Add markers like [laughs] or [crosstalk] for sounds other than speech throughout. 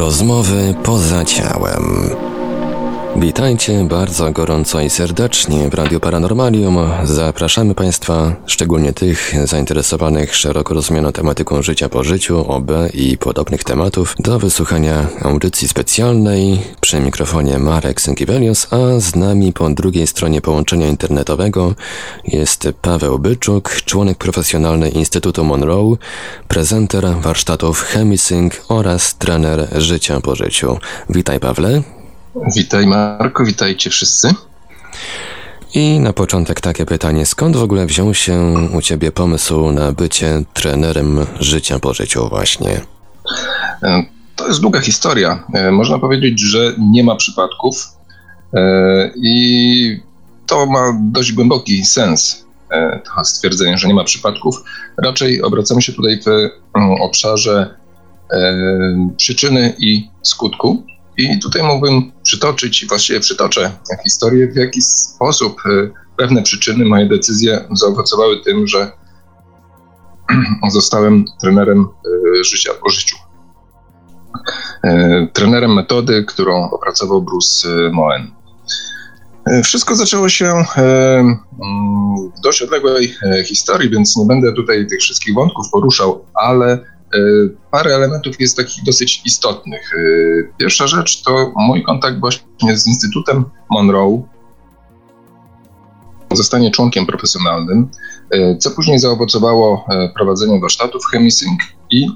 Rozmowy poza ciałem. Witajcie bardzo gorąco i serdecznie w Radio Paranormalium. Zapraszamy Państwa, szczególnie tych zainteresowanych szeroko rozumianą tematyką życia po życiu, OB i podobnych tematów, do wysłuchania audycji specjalnej przy mikrofonie Marek Sękiewelius, a z nami po drugiej stronie połączenia internetowego jest Paweł Byczuk, członek profesjonalny Instytutu Monroe, prezenter warsztatów Chemisync oraz trener życia po życiu. Witaj Pawle. Witaj Marko, witajcie wszyscy. I na początek takie pytanie, skąd w ogóle wziął się u Ciebie pomysł na bycie trenerem życia po życiu właśnie? E, to jest długa historia. E, można powiedzieć, że nie ma przypadków e, i to ma dość głęboki sens, to stwierdzenie, że nie ma przypadków. Raczej obracamy się tutaj w obszarze przyczyny i skutku. I tutaj mógłbym przytoczyć, właściwie przytoczę historię, w jaki sposób e, pewne przyczyny moje decyzje zaowocowały tym, że [clears throat] zostałem trenerem e, życia po życiu. E, trenerem metody, którą opracował Bruce Moen. Wszystko zaczęło się mm, w dość odległej historii, więc nie będę tutaj tych wszystkich wątków poruszał, ale parę elementów jest takich dosyć istotnych. E, pierwsza rzecz to mój kontakt właśnie z Instytutem Monroe, zostanie członkiem profesjonalnym, e, co później zaowocowało prowadzeniem warsztatów Chemisync i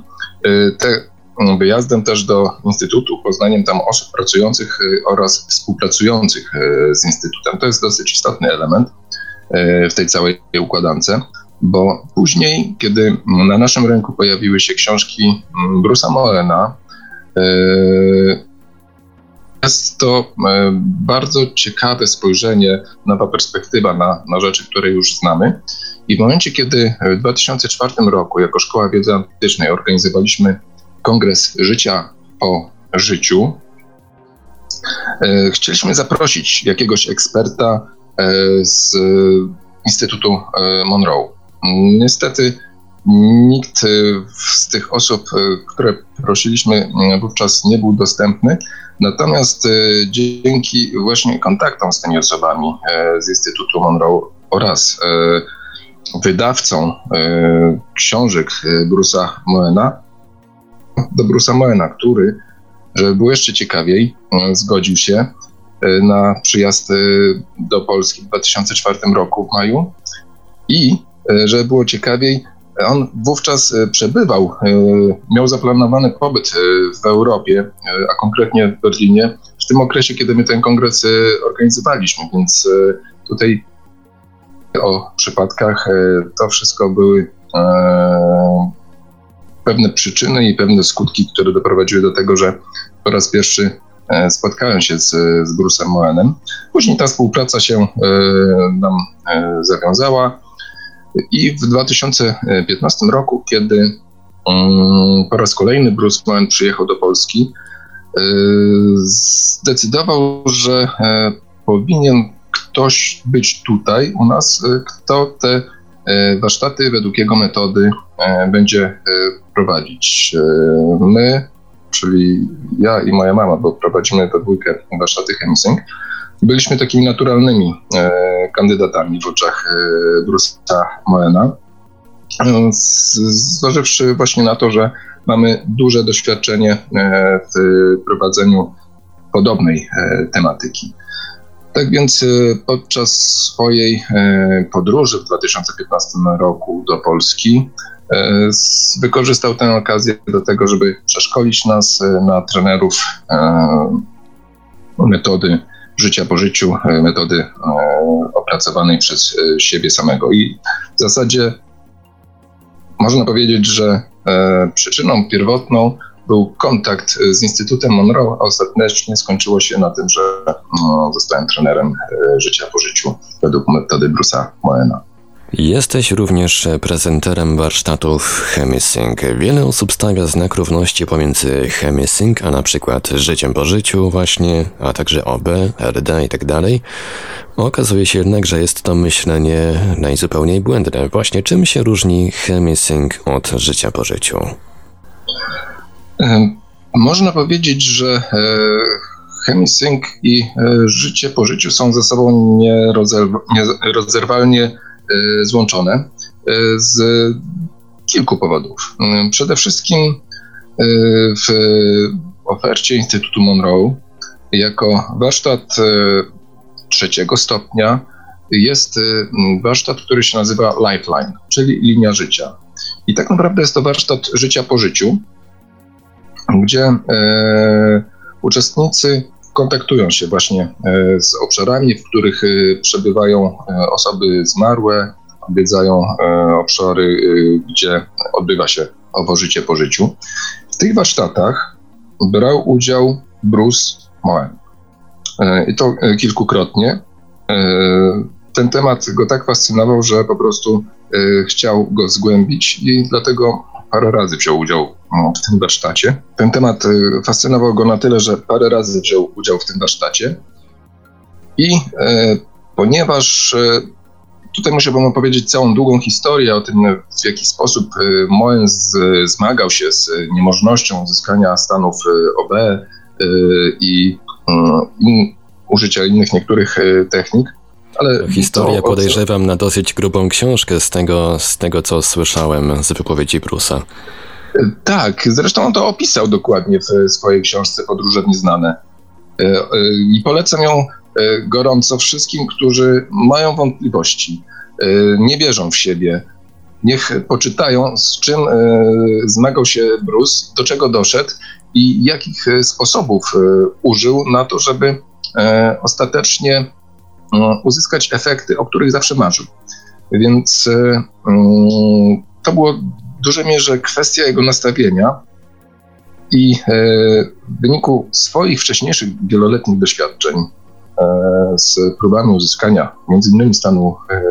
te, wyjazdem też do Instytutu, poznaniem tam osób pracujących oraz współpracujących z Instytutem. To jest dosyć istotny element w tej całej układance bo później, kiedy na naszym rynku pojawiły się książki mm, Bruce'a Moena, e, jest to e, bardzo ciekawe spojrzenie, nowa perspektywa na, na rzeczy, które już znamy. I w momencie, kiedy w 2004 roku jako Szkoła Wiedzy Analitycznej organizowaliśmy Kongres Życia po Życiu, e, chcieliśmy zaprosić jakiegoś eksperta z Instytutu Monroe. Niestety nikt z tych osób, które prosiliśmy wówczas nie był dostępny. Natomiast e, dzięki właśnie kontaktom z tymi osobami e, z Instytutu Monroe oraz e, wydawcą książek Bruce'a Moena, do Bruce'a Moena, który, żeby było jeszcze ciekawiej, zgodził się na przyjazd do Polski w 2004 roku w maju i E, żeby było ciekawiej, on wówczas e, przebywał, e, miał zaplanowany pobyt w Europie, a konkretnie w Berlinie, w tym okresie, kiedy my ten kongres organizowaliśmy, więc tutaj o przypadkach to wszystko były pewne przyczyny i pewne skutki, które doprowadziły do tego, że po raz pierwszy spotkałem się z, z Bruce'em Moenem. Później ta współpraca się nam zawiązała. I w 2015 roku, kiedy mm, po raz kolejny Bruce Moen przyjechał do Polski, e, zdecydował, że e, powinien ktoś być tutaj u nas, e, kto te warsztaty według jego metody będzie prowadzić. My, czyli ja i moja mama, bo prowadzimy we dwójkę warsztaty Chemisync, byliśmy takimi naturalnymi e, kandydatami w oczach e, Bruce'a Moena. Zważywszy właśnie na to, że mamy duże doświadczenie e, w prowadzeniu podobnej e, tematyki. Tak więc e, podczas swojej e, podróży w 2015 roku do Polski wykorzystał tę okazję do tego, żeby przeszkolić nas na trenerów metody życia po życiu, e, metody e, opracowanej przez e, siebie samego. I w zasadzie można powiedzieć, że przyczyną pierwotną był kontakt z Instytutem Monroe, a ostatecznie skończyło się na tym, że no, zostałem trenerem życia po życiu według metody Bruce'a Moena. Jesteś również prezenterem warsztatów Chemisync. Wiele osób stawia znak równości pomiędzy Chemisync, a na przykład życiem po życiu właśnie, a także OB, RD i tak dalej. Okazuje się jednak, że jest to myślenie najzupełniej błędne. Właśnie czym się różni Chemisync od życia po życiu? Można powiedzieć, że chemisync i życie po życiu są ze sobą nierozerwalnie złączone z kilku powodów. Przede wszystkim w ofercie Instytutu Monroe jako warsztat trzeciego stopnia jest warsztat, który się nazywa Lifeline, czyli linia życia. I tak naprawdę jest to warsztat życia po życiu, gdzie e, uczestnicy kontaktują się właśnie e, z obszarami, w których e, przebywają e, osoby zmarłe, odwiedzają obszary, gdzie odbywa się owo życie po życiu. W tych warsztatach brał udział Bruce Moen. I to kilkukrotnie. Ten temat go tak fascynował, że po prostu chciał go zgłębić i dlatego parę razy wziął udział no, w tym warsztacie. Ten temat y, fascynował go na tyle, że parę razy wziął udział w tym warsztacie. I e, ponieważ e, tutaj musiałbym opowiedzieć całą długą historię o tym, w jaki sposób e, Moen zmagał się z niemożnością uzyskania stanów OB i in, użycia innych niektórych technik. Ale Historia to, podejrzewam na dosyć grubą książkę z tego, z tego co słyszałem z wypowiedzi Brusa. Tak, zresztą on to opisał dokładnie w swojej książce Podróże Nieznane. E, e, I polecam ją e, gorąco wszystkim, którzy mają wątpliwości, nie wierzą w siebie. Niech poczytają, z czym zmagał się Bruce, do czego doszedł i jakich sposobów użył na to, żeby ostatecznie uzyskać efekty, o których zawsze marzył. Więc mm, to było dużej mierze kwestia jego nastawienia i e, w wyniku swoich wcześniejszych wieloletnich doświadczeń e, z próbami uzyskania między innymi stanu e,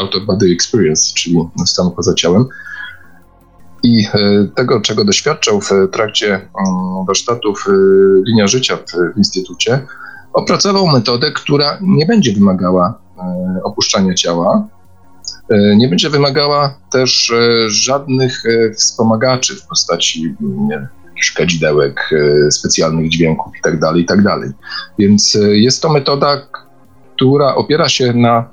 out of body experience, czyli stanu poza ciałem, i tego, czego doświadczał w trakcie mm, warsztatów Linia Życia w Instytucie, opracował metodę, która nie będzie wymagała opuszczania ciała, E, nie będzie wymagała też e, żadnych e, wspomagaczy w postaci kadzidełek, specjalnych dźwięków itd., tak itd. Tak Więc jest to metoda, która opiera się na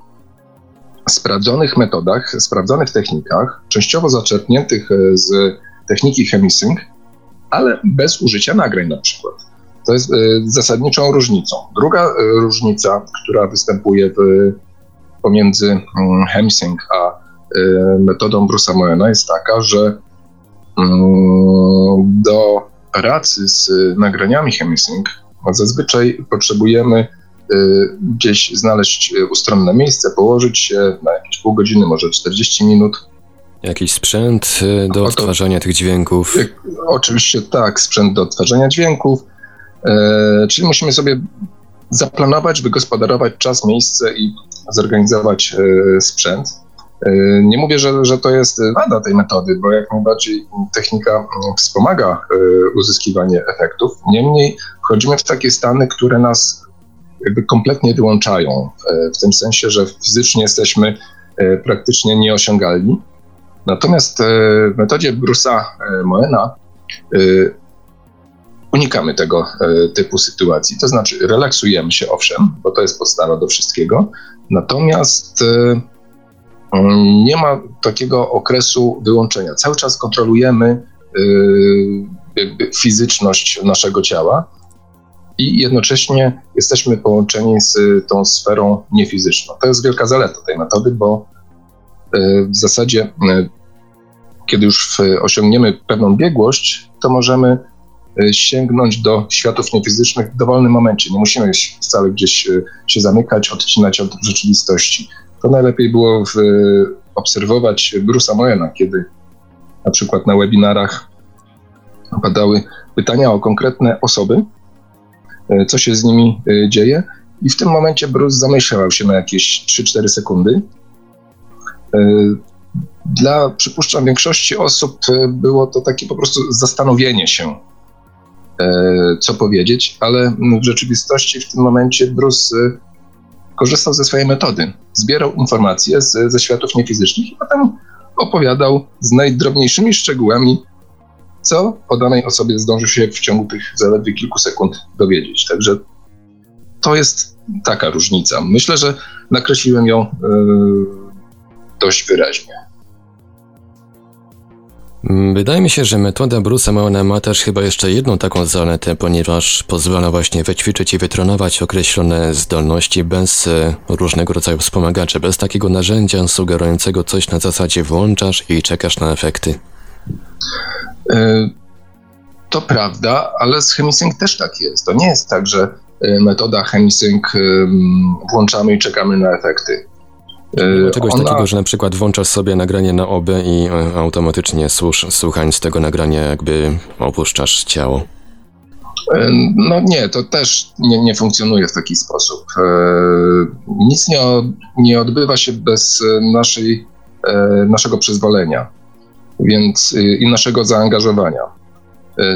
sprawdzonych metodach, sprawdzonych technikach, częściowo zaczerpniętych z techniki chemisync, ale bez użycia nagrań na przykład. To jest zasadniczą różnicą. Druga różnica, która występuje w pomiędzy mm, Hemsing a y, metodą Bruce'a Moena jest taka, że mm, do pracy z nagraniami Hemsing zazwyczaj potrzebujemy y, gdzieś znaleźć ustronne miejsce, położyć się na jakieś pół godziny, może 40 minut. Jakiś sprzęt y, do odtwarzania tych dźwięków? Oczywiście tak, sprzęt do odtwarzania dźwięków. Czyli musimy sobie zaplanować, wygospodarować czas, miejsce i zorganizować e, sprzęt. E, nie mówię, że, że to jest wada tej metody, bo jak najbardziej technika wspomaga e, uzyskiwanie efektów. Niemniej wchodzimy w takie stany, które nas jakby kompletnie wyłączają, w tym sensie, że fizycznie jesteśmy praktycznie nieosiągalni. Natomiast w metodzie Bruce'a Moena unikamy tego typu sytuacji. To znaczy, relaksujemy się, owszem, bo to jest podstawa do wszystkiego, Natomiast y, mm, nie ma takiego okresu wyłączenia. Cały czas kontrolujemy y, fizyczność naszego ciała i jednocześnie jesteśmy połączeni z tą sferą niefizyczną. To jest wielka zaleta tej metody, bo w zasadzie, kiedy już osiągniemy pewną biegłość, to możemy E, sięgnąć do światów niefizycznych w dowolnym momencie. Nie musimy wcale gdzieś e, się zamykać, odcinać od rzeczywistości. To najlepiej było w, obserwować Bruce'a Moena, kiedy na przykład na webinarach padały pytania o konkretne osoby, e, co się z nimi dzieje. I w tym momencie Bruce zamyślał się na jakieś 3-4 sekundy. Dla, przypuszczam, większości osób było to takie po prostu zastanowienie się E, co powiedzieć, ale w rzeczywistości w tym momencie Bruce e, korzystał ze swojej metody. Zbierał informacje z, ze światów niefizycznych i potem opowiadał z najdrobniejszymi szczegółami, co o danej osobie zdąży się w ciągu tych zaledwie kilku sekund dowiedzieć. Także to jest taka różnica. Myślę, że nakreśliłem ją yy, dość wyraźnie. Wydaje mi się, że metoda Bruce'a Mauna ma też chyba jeszcze jedną taką zaletę, ponieważ pozwala właśnie wyćwiczyć i wytrenować określone zdolności bez e, różnego rodzaju wspomagaczy, bez takiego narzędzia sugerującego coś na zasadzie włączasz i czekasz na efekty. E, to prawda, ale z Chemisync też tak jest. To nie jest tak, że e, metoda Chemisync włączamy i czekamy na efekty. E, czegoś Ona... takiego, że na przykład włączasz sobie nagranie na OB i automatycznie słuch, słuchając tego nagrania jakby opuszczasz ciało. No nie, to też nie, nie funkcjonuje w taki sposób. Nic nie, nie odbywa się bez naszej, naszego przyzwolenia więc i naszego zaangażowania.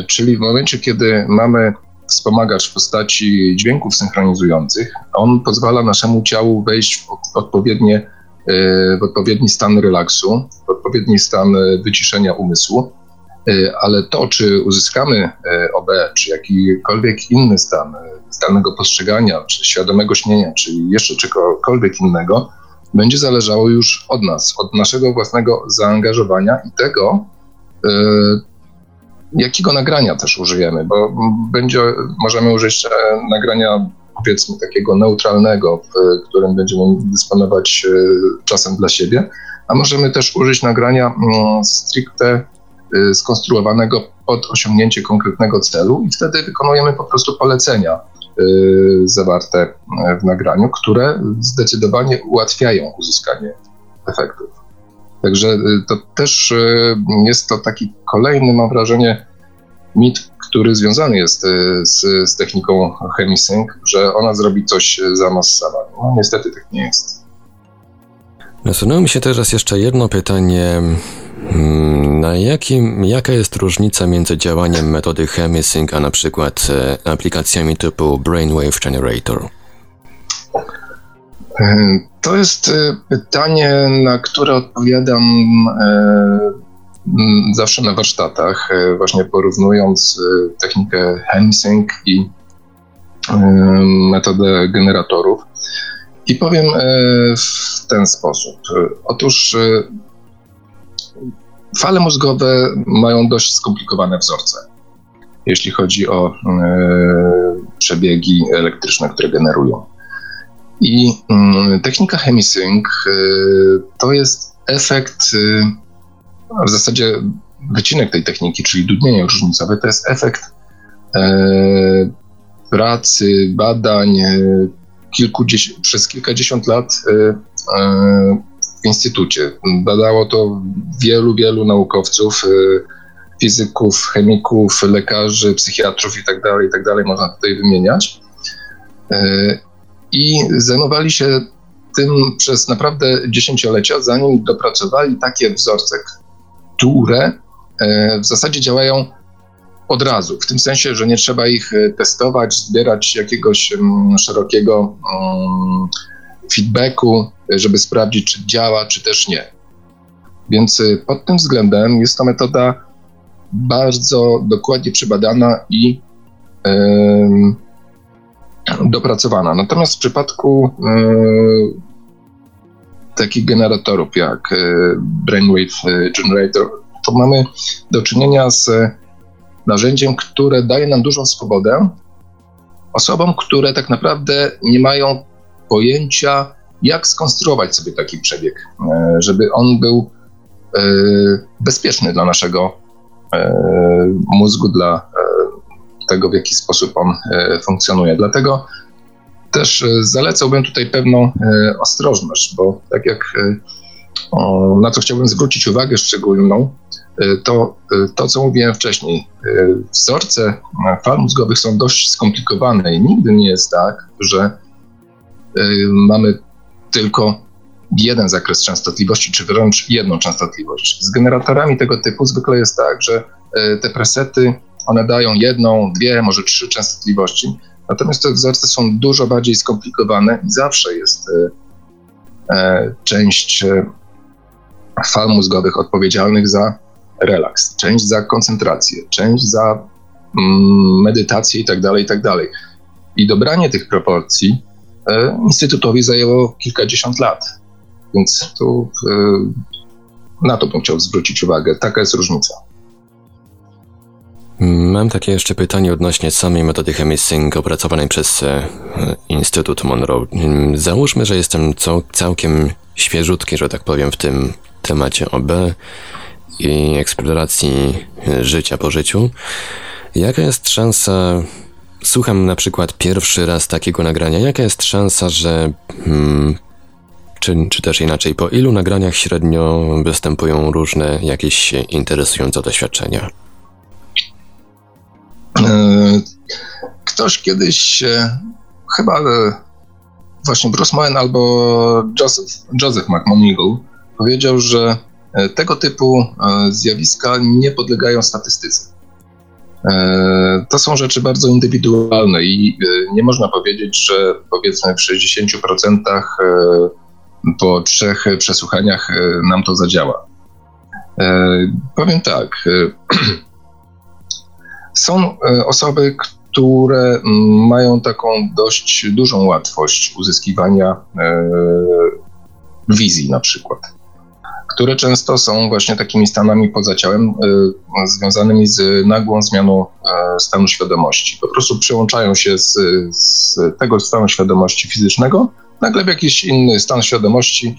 Czyli w momencie, kiedy mamy wspomagacz w postaci dźwięków synchronizujących, on pozwala naszemu ciału wejść w odpowiednie, y, w odpowiedni stan relaksu, w odpowiedni stan wyciszenia umysłu, ale to, czy uzyskamy OB, czy jakikolwiek inny stan zdalnego postrzegania, czy świadomego śnienia, czy jeszcze czegokolwiek innego, będzie zależało już od nas, od naszego własnego zaangażowania i tego, jakiego nagrania też użyjemy, bo będzie, możemy użyć e, nagrania powiedzmy takiego neutralnego, w którym będziemy dysponować e, czasem dla siebie, a możemy też użyć nagrania mm, stricte e, skonstruowanego pod osiągnięcie konkretnego celu i wtedy wykonujemy po prostu polecenia zawarte w nagraniu, które zdecydowanie ułatwiają uzyskanie efektów. Także y, to też y, jest to taki kolejny, mam wrażenie, mit, który związany jest z, z techniką chemisync, że ona zrobi coś za nas sama. No niestety tak nie jest. Nasunęło mi się teraz jeszcze jedno pytanie Hmm, na jakim, jaka jest różnica między działaniem metody Chemisync a na przykład e, aplikacjami typu Brainwave Generator? E, to jest e, pytanie, na które odpowiadam zawsze na warsztatach, właśnie porównując technikę Chemisync i metodę generatorów. I powiem w ten sposób. Otóż Fale mózgowe mają dość skomplikowane wzorce, jeśli chodzi o e, przebiegi elektryczne, które generują. I mm, technika Chemisync e, to jest efekt, e, w zasadzie wycinek tej techniki, czyli dudnienie różnicowe, to jest efekt pracy, badań kilkudziesiąt, przez kilkadziesiąt lat w instytucie. Badało to wielu, wielu naukowców, y, fizyków, chemików, lekarzy, psychiatrów itd., tak itd., tak można tutaj wymieniać. I zajmowali się tym przez naprawdę dziesięciolecia, zanim dopracowali takie wzorce, które y, w zasadzie działają od razu, w tym sensie, że nie trzeba ich testować, zbierać jakiegoś mm, szerokiego mm, feedbacku, żeby sprawdzić, czy działa, czy też nie. Więc y, pod tym względem jest to metoda bardzo dokładnie przebadana i dopracowana. Natomiast w przypadku yy, takich generatorów jak yy, Brainwave Generator, to mamy do czynienia z narzędziem, które daje nam dużą swobodę osobom, które tak naprawdę nie mają pojęcia, jak skonstruować sobie taki przebieg, e, żeby on był e, bezpieczny dla naszego e, mózgu, dla tego, w jaki sposób on funkcjonuje. Dlatego też zalecałbym tutaj pewną ostrożność, bo tak jak na co chciałbym zwrócić uwagę szczególną, to to, co mówiłem wcześniej. Wzorce fal mózgowych są dość skomplikowane i nigdy nie jest tak, że mamy tylko jeden zakres częstotliwości, czy wręcz jedną częstotliwość. Z generatorami tego typu zwykle jest tak, że te presety, one dają jedną, dwie, może trzy częstotliwości, natomiast te wzorce są dużo bardziej skomplikowane i zawsze jest y, e, część fal mózgowych odpowiedzialnych za relaks, część za koncentrację, część za mm, medytację i tak dalej, i tak. I dobranie tych proporcji e, Instytutowi zajęło kilkadziesiąt lat. Więc tu e, na to bym chciał zwrócić uwagę. Taka jest różnica. Mam takie jeszcze pytanie odnośnie samej metody Chemisync opracowanej przez e, Instytut Monroe. Załóżmy, że jestem całkiem świeżutki, że tak powiem, w tym temacie OB i eksploracji życia po życiu. Jaka jest szansa, słucham na przykład pierwszy raz takiego nagrania, jaka jest szansa, że hmm, czy, czy też inaczej, po ilu nagraniach średnio występują różne jakieś interesujące doświadczenia? E, ktoś kiedyś, chyba e, właśnie Bruce Moen albo Joseph, Joseph McMonigal powiedział, że e, tego typu zjawiska nie podlegają statystyce. To są rzeczy bardzo indywidualne i nie można powiedzieć, że powiedzmy w 60% po trzech przesłuchaniach nam to zadziała. Powiem tak. [clears throat] Są e, osoby, które mm, mają taką dość dużą łatwość uzyskiwania e, wizji na przykład, które często są właśnie takimi stanami poza ciałem e, związanymi z nagłą zmianą stanu świadomości. Po prostu przełączają się z, z tego stanu świadomości fizycznego nagle w jakiś inny stan świadomości,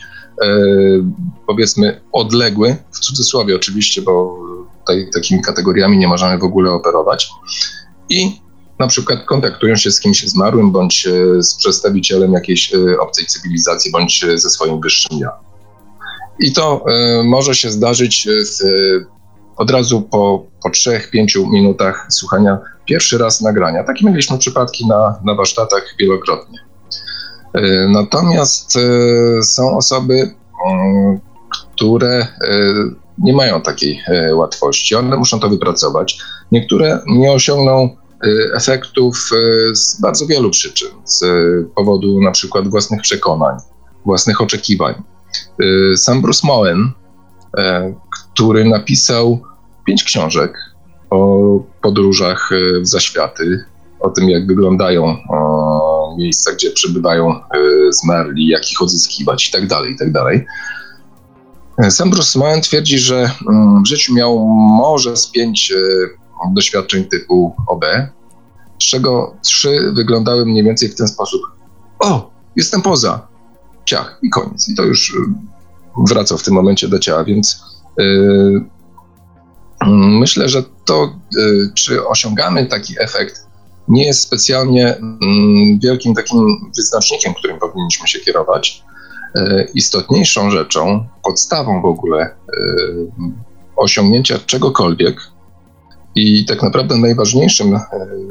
powiedzmy odległy, w cudzysłowie oczywiście, bo tutaj takimi kategoriami nie możemy w ogóle operować. I na przykład kontaktują się z kimś zmarłym, bądź e, z przedstawicielem jakiejś e, obcej cywilizacji, bądź e, ze swoim wyższym ja. I to może się zdarzyć od razu po, po 3-5 minutach słuchania pierwszy raz nagrania. Takie mieliśmy przypadki na, na warsztatach wielokrotnie. Natomiast są osoby, mm, które nie mają takiej e, łatwości. One muszą to wypracować. Niektóre nie osiągną e, efektów e, z bardzo wielu przyczyn, z powodu na przykład własnych przekonań, własnych oczekiwań. Sam Bruce Moen, który napisał pięć książek o podróżach w zaświaty, o tym, jak wyglądają miejsca, gdzie przebywają zmarli, jak ich odzyskiwać itd., tak itd. Sam Bruce Moen twierdzi, że mm, w życiu miał może z pięć e, doświadczeń typu OB, z czego trzy wyglądały mniej więcej w ten sposób. O, jestem poza. Ciach i koniec. I to już e, wraca w tym momencie do ciała, więc yy, myślę, że to, yy, czy osiągamy taki efekt, nie jest specjalnie yy, wielkim takim wyznacznikiem, którym powinniśmy się kierować. E, istotniejszą rzeczą, podstawą w ogóle e, osiągnięcia czegokolwiek i tak naprawdę najważniejszym e,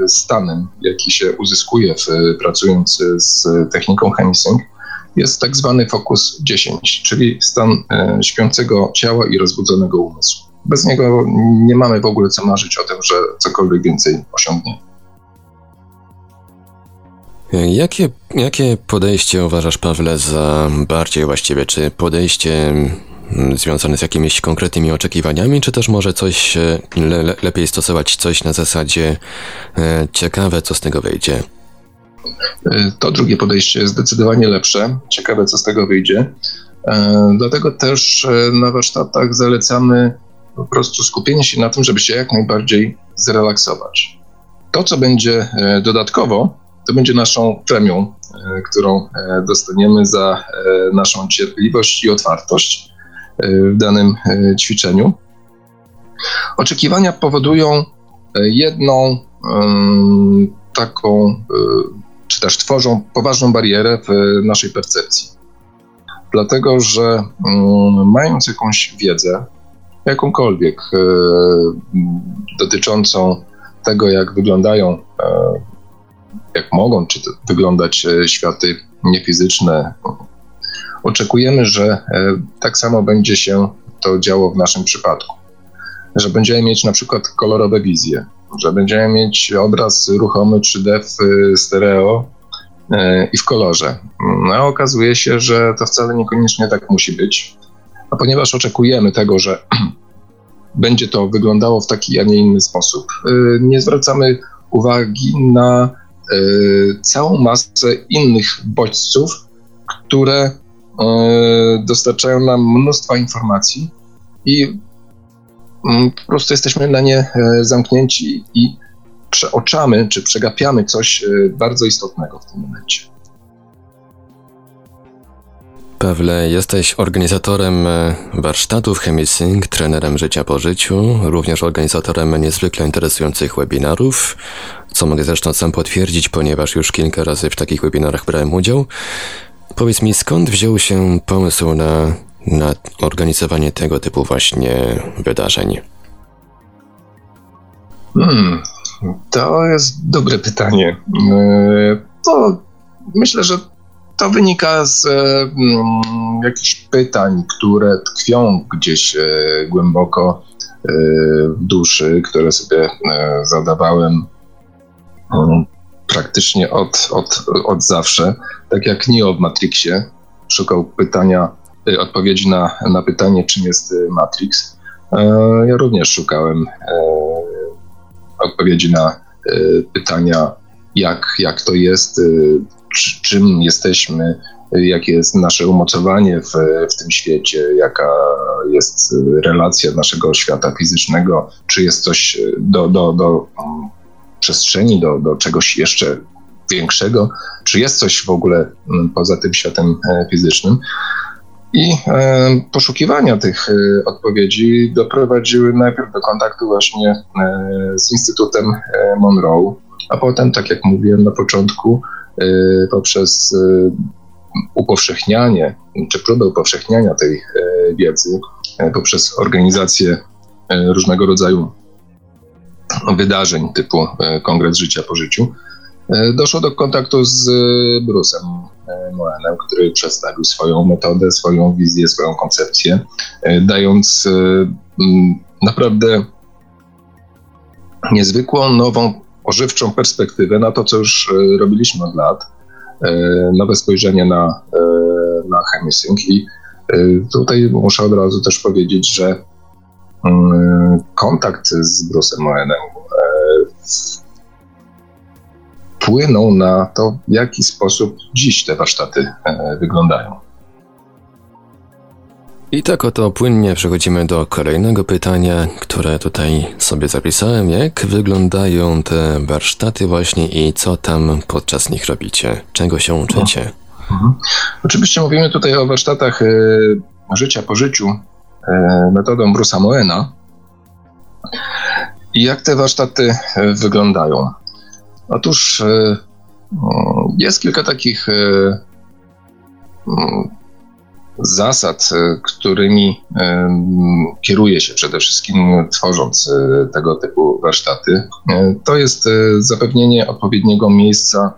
stanem, jaki się uzyskuje w, pracując z techniką Hemisync, jest tak zwany fokus 10, czyli stan śpiącego ciała i rozbudzonego umysłu. Bez niego nie mamy w ogóle co marzyć o tym, że cokolwiek więcej osiągniemy. Jakie, jakie podejście uważasz, Pawle, za bardziej właściwie? Czy podejście mm, związane z jakimiś konkretnymi oczekiwaniami, czy też może coś e, le, lepiej stosować coś na zasadzie e, ciekawe, co z tego wyjdzie? E, to drugie podejście jest zdecydowanie lepsze. Ciekawe, co z tego wyjdzie. E, dlatego też e, na warsztatach zalecamy po prostu skupienie się na tym, żeby się jak najbardziej zrelaksować. To, co będzie dodatkowo, to będzie naszą premią, e, którą e, dostaniemy za e, naszą cierpliwość i otwartość w danym ćwiczeniu. Oczekiwania powodują jedną taką, czy też tworzą poważną barierę w naszej percepcji. Dlatego, że mając jakąś wiedzę, jakąkolwiek dotyczącą tego, jak wyglądają jak mogą czy wyglądać e, światy niefizyczne. Oczekujemy, że e, tak samo będzie się to działo w naszym przypadku. Że będziemy mieć na przykład kolorowe wizje, że będziemy mieć obraz ruchomy 3D w e, stereo i w kolorze. No, a okazuje się, że to wcale niekoniecznie tak musi być. A ponieważ oczekujemy tego, że [clears throat] będzie to wyglądało w taki, a nie inny sposób. Nie zwracamy uwagi na całą masę innych bodźców, które dostarczają nam mnóstwa informacji i mm, po prostu jesteśmy na nie zamknięci i przeoczamy czy przegapiamy coś bardzo istotnego w tym momencie. Pawle, jesteś organizatorem e, warsztatów Chemisync, trenerem życia po życiu, również organizatorem niezwykle interesujących webinarów, co mogę zresztą sam potwierdzić, ponieważ już kilka razy w takich webinarach brałem udział. Powiedz mi, skąd wziął się pomysł na, na organizowanie tego typu właśnie wydarzeń? Hmm, to jest dobre pytanie. To myślę, że to wynika z mm, jakichś pytań, które tkwią gdzieś e, głęboko e, w duszy, które sobie e, zadawałem mm, praktycznie od, od, od zawsze. Tak jak Neo w Matrixie szukał pytania, odpowiedzi na, na pytanie, czym jest Matrix. Ja również szukałem odpowiedzi na pytania, jak, jak to jest, czym jesteśmy, jakie jest nasze umocowanie w, w tym świecie, jaka jest relacja naszego świata fizycznego, czy jest coś do, do, do przestrzeni, do, do czegoś jeszcze większego, czy jest coś w ogóle poza tym światem e, fizycznym. I e, poszukiwania tych e, odpowiedzi doprowadziły najpierw do kontaktu właśnie e, z Instytutem e, Monroe, a potem, tak jak mówiłem na początku, poprzez y, upowszechnianie, czy próbę upowszechniania tej y, wiedzy, poprzez organizację różnego rodzaju wydarzeń typu Kongres Życia po Życiu, doszło do kontaktu z Brusem Moenem, który przedstawił swoją metodę, swoją wizję, swoją koncepcję, dając naprawdę niezwykłą, nową ożywczą perspektywę na to, co już e, robiliśmy od lat, e, nowe spojrzenie na, e, na chemisync i tutaj muszę od razu też powiedzieć, że mm, kontakt z Bruce'em Moenem wpłynął na to, w jaki sposób dziś te warsztaty wyglądają. I tak oto płynnie przechodzimy do kolejnego pytania, które tutaj sobie zapisałem. Jak wyglądają te warsztaty właśnie i co tam podczas nich robicie? Czego się uczycie? Mhm. Oczywiście mówimy tutaj o warsztatach y, życia po życiu y, metodą Brusa Moena. I jak te warsztaty y, wyglądają? Otóż y, jest kilka takich zasad, e, którymi kieruje się przede wszystkim tworząc e, tego typu warsztaty, to jest zapewnienie odpowiedniego miejsca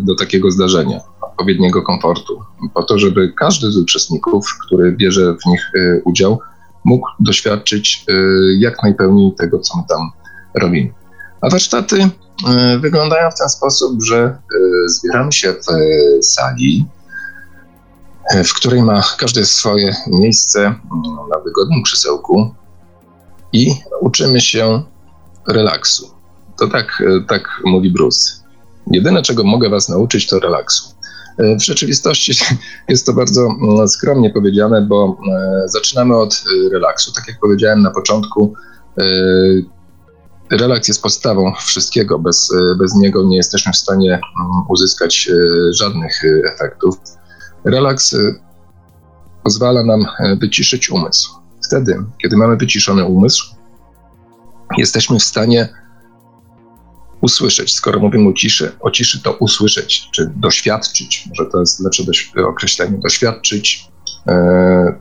do takiego zdarzenia, odpowiedniego komfortu, po to, żeby każdy z uczestników, który bierze w nich udział, mógł doświadczyć jak najpełniej tego, co my tam robimy. A warsztaty wyglądają w ten sposób, że zbieramy się w sali, w której ma każde swoje miejsce mm, na wygodnym krzesełku i uczymy się relaksu. To tak, e, tak mówi Bruce. Jedyne, czego mogę Was nauczyć, to relaksu. E, w rzeczywistości [laughs] jest to bardzo mm, skromnie powiedziane, bo e, zaczynamy od relaksu. Tak jak powiedziałem na początku, relaks jest podstawą wszystkiego. Bez, bez niego nie jesteśmy w stanie mm, uzyskać żadnych efektów. Relaks y, pozwala nam e, wyciszyć umysł. Wtedy, kiedy mamy wyciszony umysł, jesteśmy w stanie usłyszeć. Skoro mówimy o ciszy, o ciszy to usłyszeć, czy doświadczyć, może to jest lepsze określenie, doświadczyć e,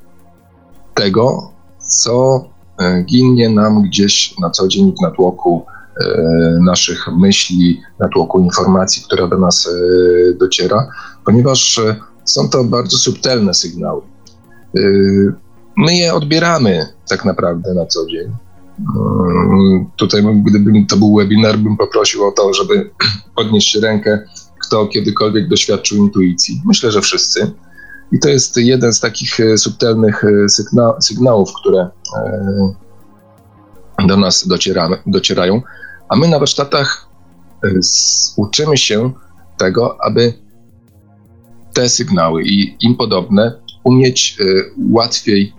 tego, co e, ginie nam gdzieś na co dzień w natłoku e, naszych myśli, natłoku informacji, która do nas dociera, ponieważ są to bardzo subtelne sygnały. Y, my je odbieramy tak naprawdę na co dzień. Mm, tutaj, gdybym to był webinar, bym poprosił o to, żeby [clears throat] podnieść rękę, kto kiedykolwiek doświadczył intuicji. Myślę, że wszyscy. I to jest jeden z takich e, subtelnych e, sygna sygnałów, które e, do nas dociera, docierają, a my na warsztatach uczymy się tego, aby te sygnały i im podobne umieć łatwiej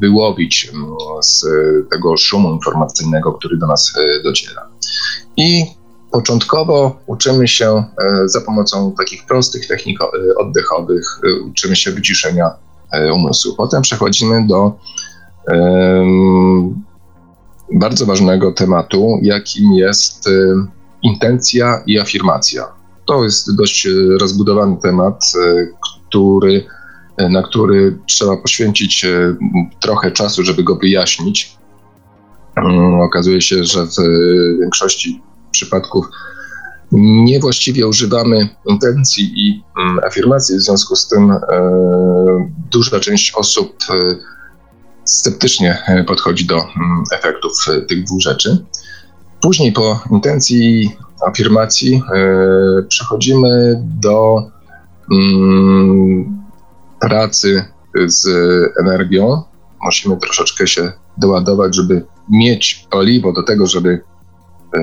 wyłowić mm, z tego szumu informacyjnego, który do nas dociera. I Początkowo uczymy się e, za pomocą takich prostych technik e, oddechowych, e, uczymy się wyciszenia umysłu. Potem przechodzimy do bardzo ważnego tematu, jakim jest intencja i afirmacja. To jest dość rozbudowany temat, który, na który trzeba poświęcić trochę czasu, żeby go wyjaśnić. Mm, okazuje się, że w większości przypadków niewłaściwie używamy intencji i mm, afirmacji, w związku z tym e, duża część osób e, sceptycznie e, podchodzi do mm, efektów tych dwóch rzeczy. Później po intencji afirmacji przechodzimy do mm, pracy z energią. Musimy troszeczkę się doładować, żeby mieć paliwo do tego, żeby E,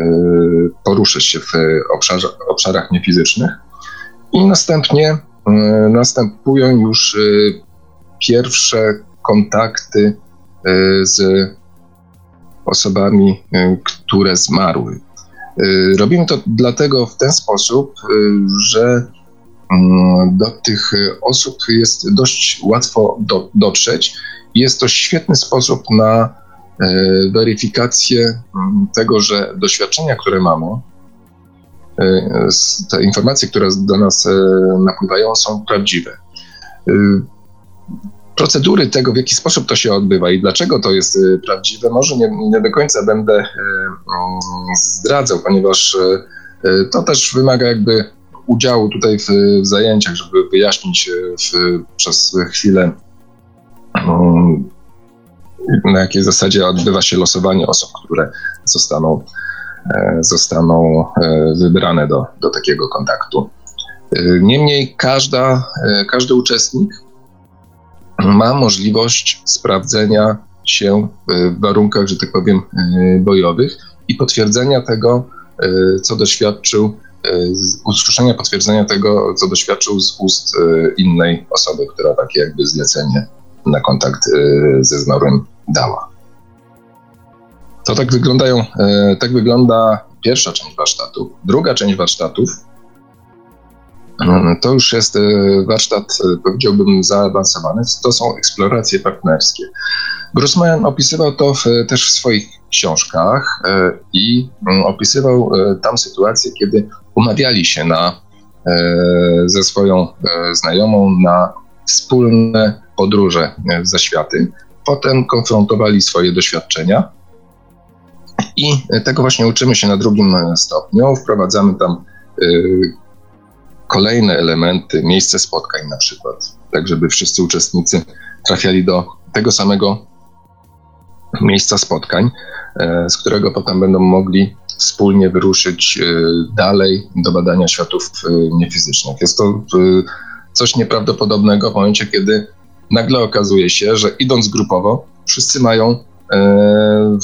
poruszyć się w obszarze, obszarach niefizycznych. I następnie e, następują już e, pierwsze kontakty z osobami, które zmarły. Robimy to dlatego w ten sposób, że mm, do tych osób jest dość łatwo do, dotrzeć. Jest to świetny sposób na E, weryfikację mm, tego, że doświadczenia, które mamy, te informacje, które do nas napływają, są prawdziwe. Procedury tego, w jaki sposób to się odbywa i dlaczego to jest prawdziwe, może nie, nie do końca będę mm, zdradzał, ponieważ to też wymaga jakby udziału tutaj w, w zajęciach, żeby wyjaśnić w, przez chwilę mm, na jakiej zasadzie odbywa się losowanie osób, które zostaną, zostaną wybrane do, do takiego kontaktu. Niemniej każda, każdy uczestnik ma możliwość sprawdzenia się w warunkach, że tak powiem, bojowych i potwierdzenia tego, co doświadczył, usłyszenia potwierdzenia tego, co doświadczył z ust innej osoby, która takie jakby zlecenie na kontakt ze zmarłym dała. To tak wyglądają, e, tak wygląda pierwsza część warsztatu. Druga część warsztatów e, to już jest e, warsztat, powiedziałbym, zaawansowany. To są eksploracje partnerskie. Grossman opisywał to w, też w swoich książkach i mm, opisywał tam sytuację, kiedy umawiali się na, ze swoją znajomą na wspólne podróże w zaświaty potem konfrontowali swoje doświadczenia. I tego właśnie uczymy się na drugim stopniu. Wprowadzamy tam kolejne elementy, miejsce spotkań na przykład, tak żeby wszyscy uczestnicy trafiali do tego samego miejsca spotkań, y, z którego potem będą mogli wspólnie wyruszyć y, dalej do badania światów y, niefizycznych. Jest to coś nieprawdopodobnego w momencie, kiedy nagle okazuje się, że idąc grupowo, wszyscy mają e,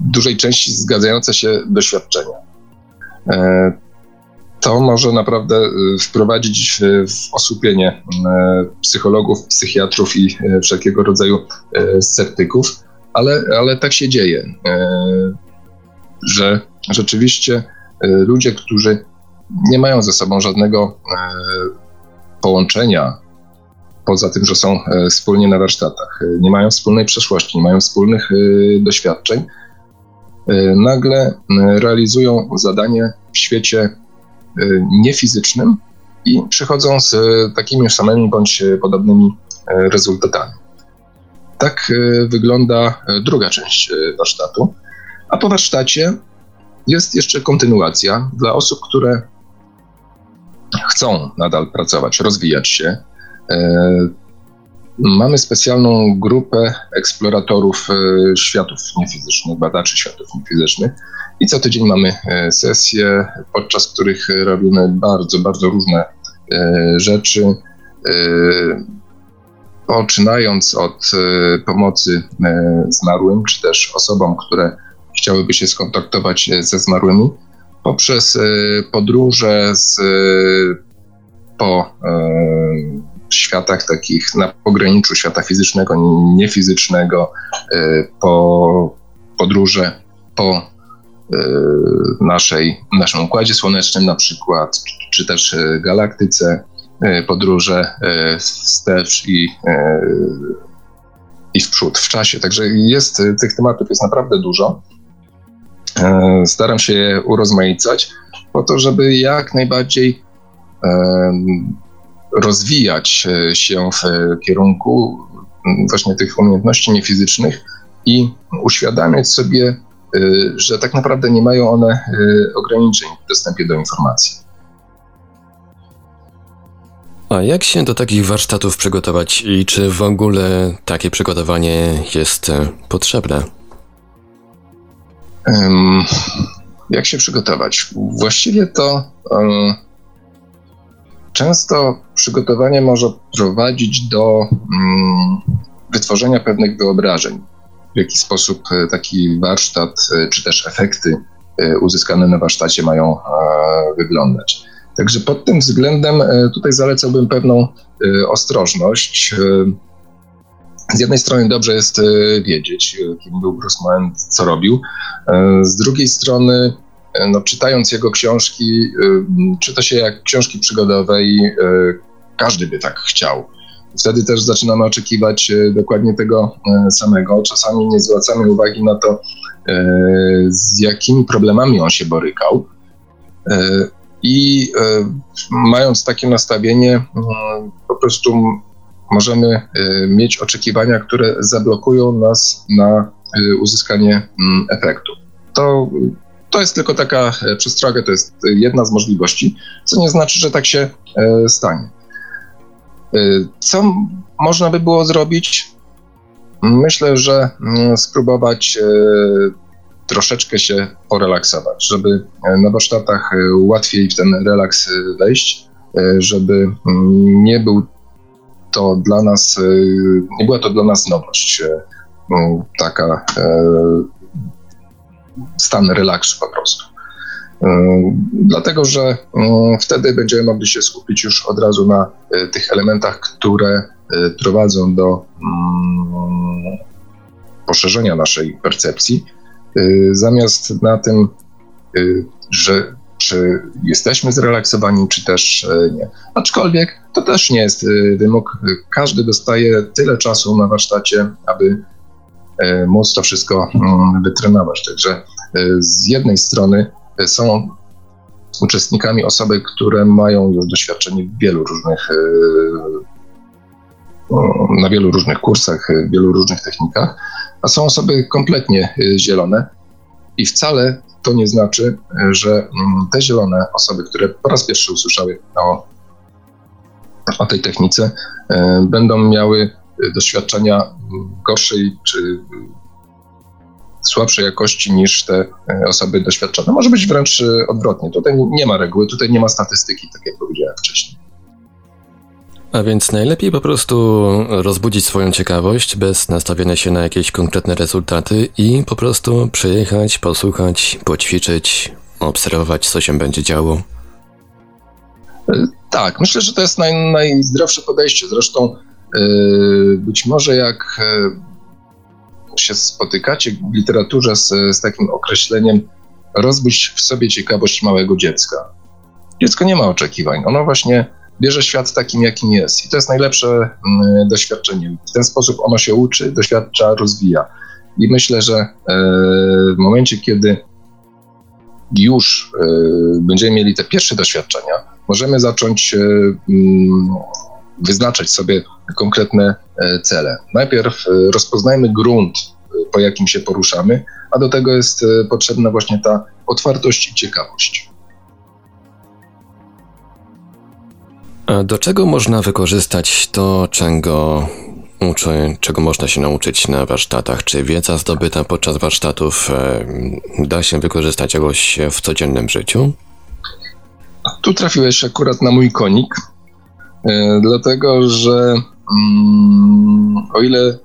w dużej części zgadzające się doświadczenia. To może naprawdę e, wprowadzić w, osłupienie e, psychologów, psychiatrów i e, wszelkiego rodzaju sceptyków, ale, ale tak się dzieje, że rzeczywiście ludzie, którzy nie mają ze sobą żadnego połączenia poza tym, że są wspólnie na warsztatach, nie mają wspólnej przeszłości, nie mają wspólnych doświadczeń, nagle realizują zadanie w świecie niefizycznym i przychodzą z takimi samymi bądź podobnymi rezultatami. Tak wygląda druga część warsztatu. A po warsztacie jest jeszcze kontynuacja dla osób, które chcą nadal pracować, rozwijać się, mamy specjalną grupę eksploratorów e, światów niefizycznych, badaczy światów niefizycznych i co tydzień mamy e, sesje, podczas których robimy bardzo, bardzo różne rzeczy. poczynając od pomocy zmarłym, czy też osobom, które chciałyby się skontaktować ze zmarłymi, poprzez podróże z, po światach takich na pograniczu świata fizycznego, niefizycznego, po podróże po naszej, naszym układzie słonecznym na przykład, czy też galaktyce, E, podróże e, wstecz i, e, i w przód w czasie. Także jest, tych tematów jest naprawdę dużo. Staram się je urozmaicać po to, żeby jak najbardziej rozwijać się w kierunku właśnie tych umiejętności niefizycznych i uświadamiać sobie, że tak naprawdę nie mają one ograniczeń w dostępie do informacji. A jak się do takich warsztatów przygotować i czy w ogóle takie przygotowanie jest e, potrzebne? Um, jak się przygotować? Właściwie to um, często przygotowanie może prowadzić do um, wytworzenia pewnych wyobrażeń, w jaki sposób e, taki warsztat, e, czy też efekty uzyskane na warsztacie mają wyglądać. Także pod tym względem e, tutaj zalecałbym pewną e, ostrożność. E, z jednej strony dobrze jest wiedzieć, kim był Bruce Moen, co robił. Z drugiej strony, no, czytając jego książki, czyta się jak książki przygodowe i każdy by tak chciał. Wtedy też zaczynamy oczekiwać dokładnie tego samego. Czasami nie zwracamy uwagi na to, z jakimi problemami on się borykał. I mając takie nastawienie, po prostu możemy mieć oczekiwania, które zablokują nas na uzyskanie mm, efektu. To, to jest tylko taka przestroga, to jest jedna z możliwości, co nie znaczy, że tak się stanie. Co można by było zrobić? Myślę, że mm, spróbować troszeczkę się porelaksować, żeby e, na warsztatach e, łatwiej w ten relaks e, wejść, żeby mm, nie był to dla nas, nie była to dla nas nowość, taka stan relaksu po prostu. Dlatego, że mm, wtedy będziemy mogli się skupić już od razu na tych elementach, które prowadzą do poszerzenia naszej percepcji, zamiast na tym, że czy jesteśmy zrelaksowani, czy też nie. Aczkolwiek to też nie jest wymóg. Każdy dostaje tyle czasu na warsztacie, aby móc to wszystko mm, wytrenować. Także z jednej strony są uczestnikami osoby, które mają już doświadczenie w wielu różnych, na wielu różnych kursach, w wielu różnych technikach, a są osoby kompletnie zielone i wcale to nie znaczy, że mm, te zielone osoby, które po raz pierwszy usłyszały o, o tej technice, będą miały doświadczenia gorszej czy słabszej jakości niż te osoby doświadczone. Może być wręcz odwrotnie. Tutaj nie ma reguły, tutaj nie ma statystyki, tak jak powiedziałem wcześniej. A więc najlepiej po prostu rozbudzić swoją ciekawość bez nastawienia się na jakieś konkretne rezultaty i po prostu przyjechać, posłuchać, poćwiczyć, obserwować, co się będzie działo. Tak, myślę, że to jest naj, najzdrowsze podejście. Zresztą być może jak yy, się spotykacie w literaturze z, z takim określeniem rozbudź w sobie ciekawość małego dziecka. Dziecko nie ma oczekiwań. Ono właśnie bierze świat takim, jakim jest. I to jest najlepsze mm, doświadczenie. W ten sposób ono się uczy, doświadcza, rozwija. I myślę, że e, w momencie, kiedy już e, będziemy mieli te pierwsze doświadczenia, możemy zacząć e, mm, wyznaczać sobie konkretne cele. Najpierw rozpoznajmy grunt, po jakim się poruszamy, a do tego jest potrzebna właśnie ta otwartość i ciekawość. A do czego można wykorzystać to, czego uczy, czego można się nauczyć na warsztatach? Czy wiedza zdobyta podczas warsztatów e, da się wykorzystać jakoś w codziennym życiu? Tu trafiłeś akurat na mój konik, e, dlatego że mm, o ile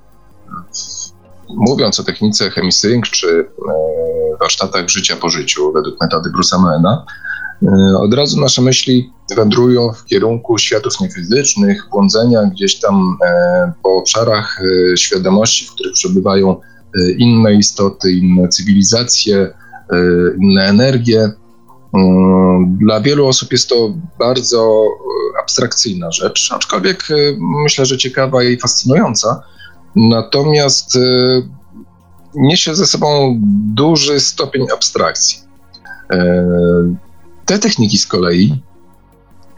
mówiąc o technice chemisync czy e, warsztatach życia po życiu według metody Bruce'a Moena, e, od razu nasze myśli wędrują w kierunku światów niefizycznych, błądzenia gdzieś tam e, po obszarach świadomości, w których przebywają inne istoty, inne cywilizacje, inne energie. Dla wielu osób jest to bardzo abstrakcyjna rzecz, aczkolwiek myślę, że ciekawa i fascynująca. Natomiast y, niesie ze sobą duży stopień abstrakcji. E, te techniki z kolei,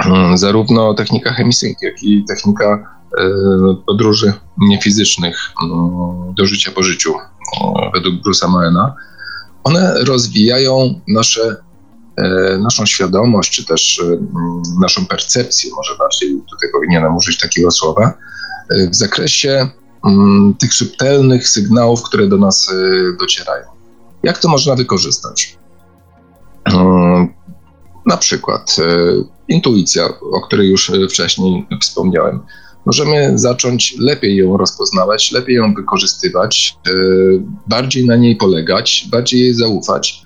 mm, zarówno technika chemisync, jak i technika e, podróży niefizycznych mm, do życia po życiu mm, według Bruce'a Moena, one rozwijają nasze, e, naszą świadomość, czy też naszą percepcję, może bardziej tutaj powinienem użyć takiego słowa, w zakresie tych subtelnych sygnałów, które do nas docierają. Jak to można wykorzystać? Na przykład intuicja, o której już wcześniej wspomniałem. Możemy zacząć lepiej ją rozpoznawać, lepiej ją wykorzystywać, bardziej na niej polegać, bardziej jej zaufać.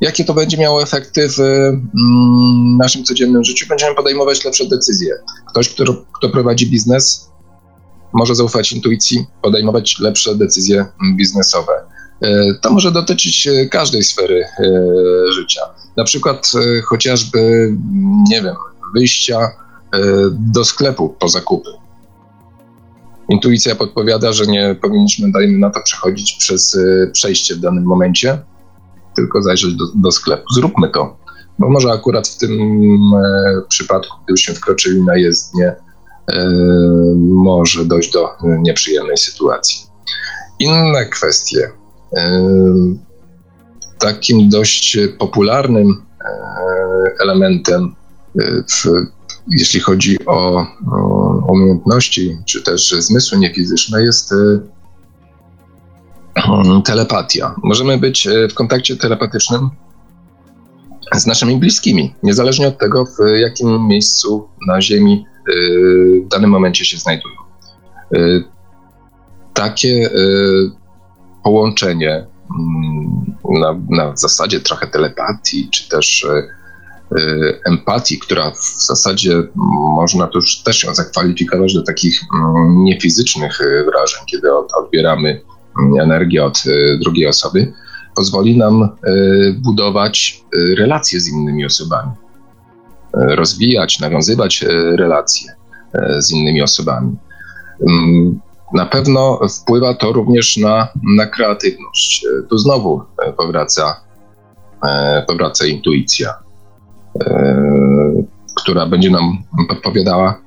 Jakie to będzie miało efekty w mm, naszym codziennym życiu? Będziemy podejmować lepsze decyzje. Ktoś, kto, kto prowadzi biznes, może zaufać intuicji, podejmować lepsze decyzje biznesowe. E, to może dotyczyć e, każdej sfery e, życia. Na przykład chociażby, nie wiem, wyjścia do sklepu po zakupy. Intuicja podpowiada, że nie powinniśmy, dajmy na to, przechodzić przez przejście w danym momencie, tylko zajrzeć do, do sklepu. Zróbmy to, bo może akurat w tym przypadku, gdybyśmy wkroczyli na jezdnię, E, może dojść do nieprzyjemnej sytuacji. Inne kwestie. E, takim dość popularnym e, elementem, w, jeśli chodzi o, o umiejętności czy też zmysły niefizyczne, jest telepatia. Możemy być w kontakcie telepatycznym z naszymi bliskimi, niezależnie od tego, w jakim miejscu na Ziemi Y, w danym momencie się znajdują. Y, takie połączenie mm, na, na zasadzie trochę telepatii, czy też empatii, która w zasadzie można też ją zakwalifikować do takich mm, niefizycznych wrażeń, kiedy odbieramy energię od drugiej osoby, pozwoli nam budować relacje z innymi osobami rozwijać, nawiązywać relacje z innymi osobami. Mm, na pewno wpływa to również na, na kreatywność. Tu znowu powraca, powraca intuicja, która będzie nam podpowiadała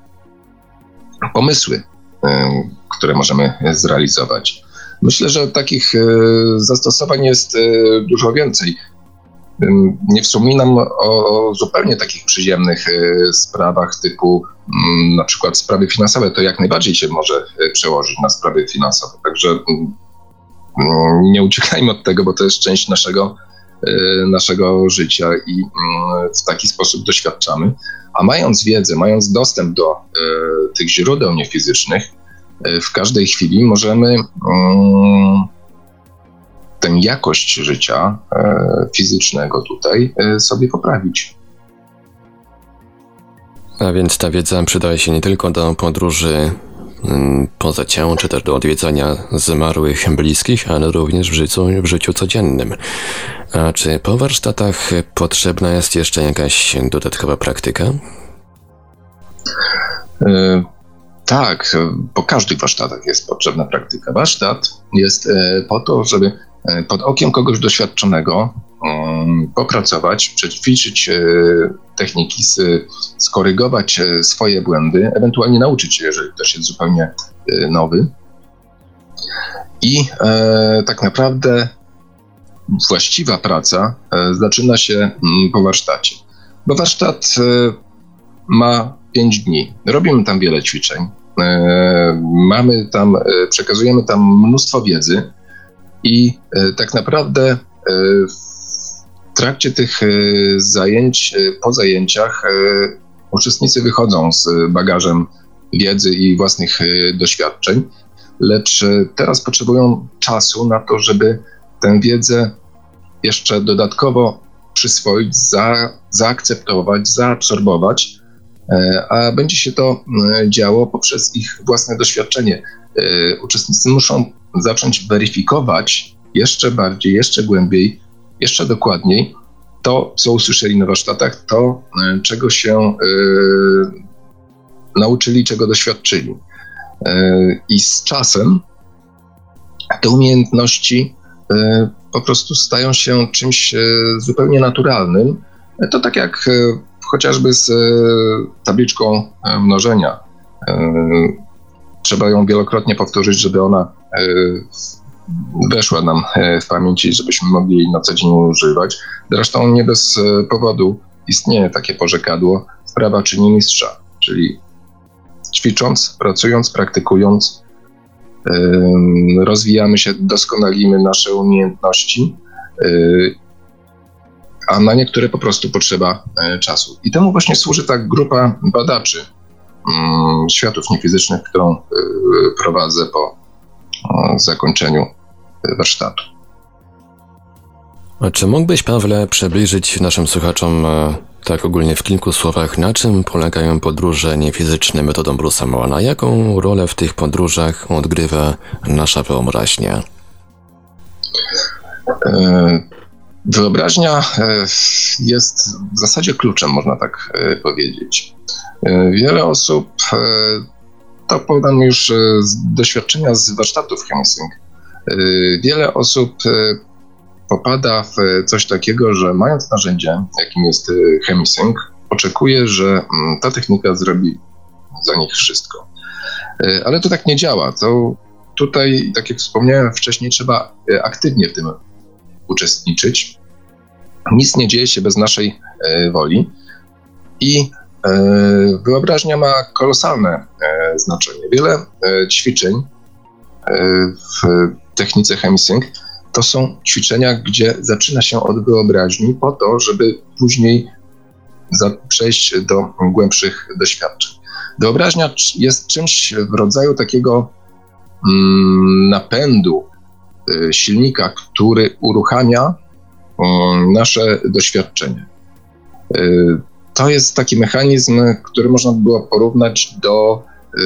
pomysły, które możemy zrealizować. Myślę, że takich zastosowań jest dużo więcej. Nie wspominam o, zupełnie takich przyziemnych e, sprawach typu mm, na przykład sprawy finansowe. To jak najbardziej się może e, przełożyć na sprawy finansowe. Także mm, mm, nie uciekajmy od tego, bo to jest część naszego, e, naszego życia i w taki sposób doświadczamy. A mając wiedzę, mając dostęp do tych źródeł niefizycznych, w każdej chwili możemy tę jakość życia e, fizycznego tutaj e, sobie poprawić. A więc ta wiedza przydaje się nie tylko do podróży mm, poza ciało, czy też do odwiedzania zmarłych bliskich, ale również w życiu, w życiu codziennym. A czy po warsztatach potrzebna jest jeszcze jakaś dodatkowa praktyka? E, tak, po każdych warsztatach jest potrzebna praktyka. Warsztat jest po to, żeby E, pod okiem kogoś doświadczonego um, popracować, przećwiczyć e, techniki, skorygować e, swoje błędy, ewentualnie nauczyć się, jeżeli ktoś jest zupełnie nowy. I tak naprawdę właściwa praca zaczyna się mm, po warsztacie. Bo warsztat ma 5 dni. Robimy tam wiele ćwiczeń. Mamy tam, przekazujemy tam mnóstwo wiedzy i e, tak naprawdę e, w trakcie tych e, zajęć, po zajęciach, uczestnicy wychodzą z bagażem wiedzy i własnych doświadczeń, lecz teraz potrzebują czasu na to, żeby tę wiedzę jeszcze dodatkowo przyswoić, za, zaakceptować, zaabsorbować, a będzie się to działo poprzez ich własne doświadczenie. Uczestnicy muszą zacząć weryfikować jeszcze bardziej, jeszcze głębiej, jeszcze dokładniej to, co usłyszeli na warsztatach, to, e, czego się nauczyli, czego doświadczyli. I z czasem te umiejętności po prostu stają się czymś zupełnie naturalnym. To tak jak chociażby z tabliczką mnożenia. Trzeba ją wielokrotnie powtórzyć, żeby ona weszła nam e, w pamięci, żebyśmy mogli jej na co dzień używać. Zresztą nie bez e, powodu istnieje takie porzekadło sprawa czyni mistrza, czyli ćwicząc, pracując, praktykując, rozwijamy się, doskonalimy nasze umiejętności, e, a na niektóre po prostu potrzeba czasu. I temu właśnie służy ta grupa badaczy mm, światów niefizycznych, którą prowadzę po zakończeniu warsztatu. A czy mógłbyś, Pawle, przybliżyć naszym słuchaczom e, tak ogólnie w kilku słowach, na czym polegają podróże niefizyczne metodą Bruce'a Moana? Jaką rolę w tych podróżach odgrywa nasza wyobraźnia? E, wyobraźnia e, jest w zasadzie kluczem, można tak powiedzieć. Wiele osób, to podam już z doświadczenia z warsztatów Hemsing, wiele osób popada w coś takiego, że mając narzędzie, jakim jest Chemisync, oczekuje, że mm, ta technika zrobi za nich wszystko. Ale to tak nie działa. To tutaj, tak jak wspomniałem wcześniej, trzeba aktywnie w tym uczestniczyć. Nic nie dzieje się bez naszej woli i wyobraźnia ma kolosalne znaczenie. Wiele ćwiczeń w technice chemisync, to są ćwiczenia, gdzie zaczyna się od wyobraźni po to, żeby później przejść do głębszych doświadczeń. Wyobraźnia jest czymś w rodzaju takiego mm, napędu silnika, który uruchamia nasze doświadczenie. Y, to jest taki mechanizm, który można było porównać do y,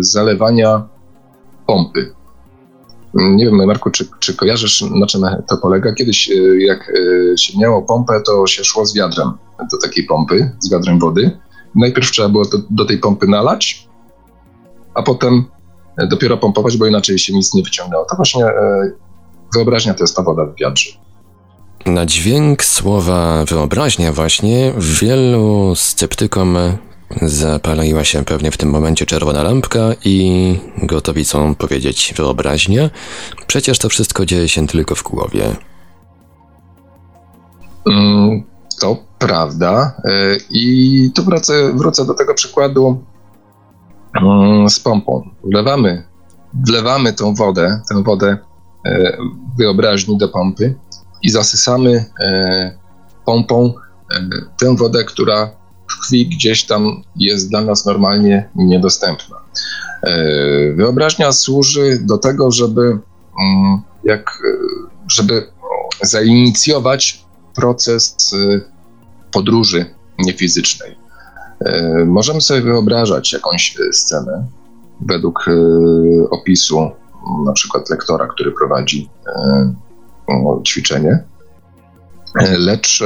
zalewania pompy. Nie wiem, Marku, czy, czy kojarzysz, na czym to polega? Kiedyś, e, jak e, się miało pompę, to się szło z wiadrem do takiej pompy, z wiadrem wody. Najpierw trzeba było to, do tej pompy nalać, a potem e, dopiero pompować, bo inaczej się nic nie wyciągało. To właśnie wyobraźnia to jest ta woda w wiadrze. Na dźwięk słowa wyobraźnia właśnie wielu sceptykom Zapaliła się pewnie w tym momencie czerwona lampka i gotowi są powiedzieć wyobraźnia. Przecież to wszystko dzieje się tylko w głowie. Mm, to prawda. E, I tu wrócę, wrócę do tego przykładu mm, z pompą. Wlewamy, wlewamy tą wodę, tę wodę wyobraźni do pompy i zasysamy e, pompą tę wodę, która tkwi gdzieś tam, jest dla nas normalnie niedostępna. E, wyobraźnia służy do tego, żeby, mm, jak, żeby zainicjować proces e, podróży niefizycznej. E, możemy sobie wyobrażać jakąś scenę według opisu na przykład lektora, który prowadzi ćwiczenie, lecz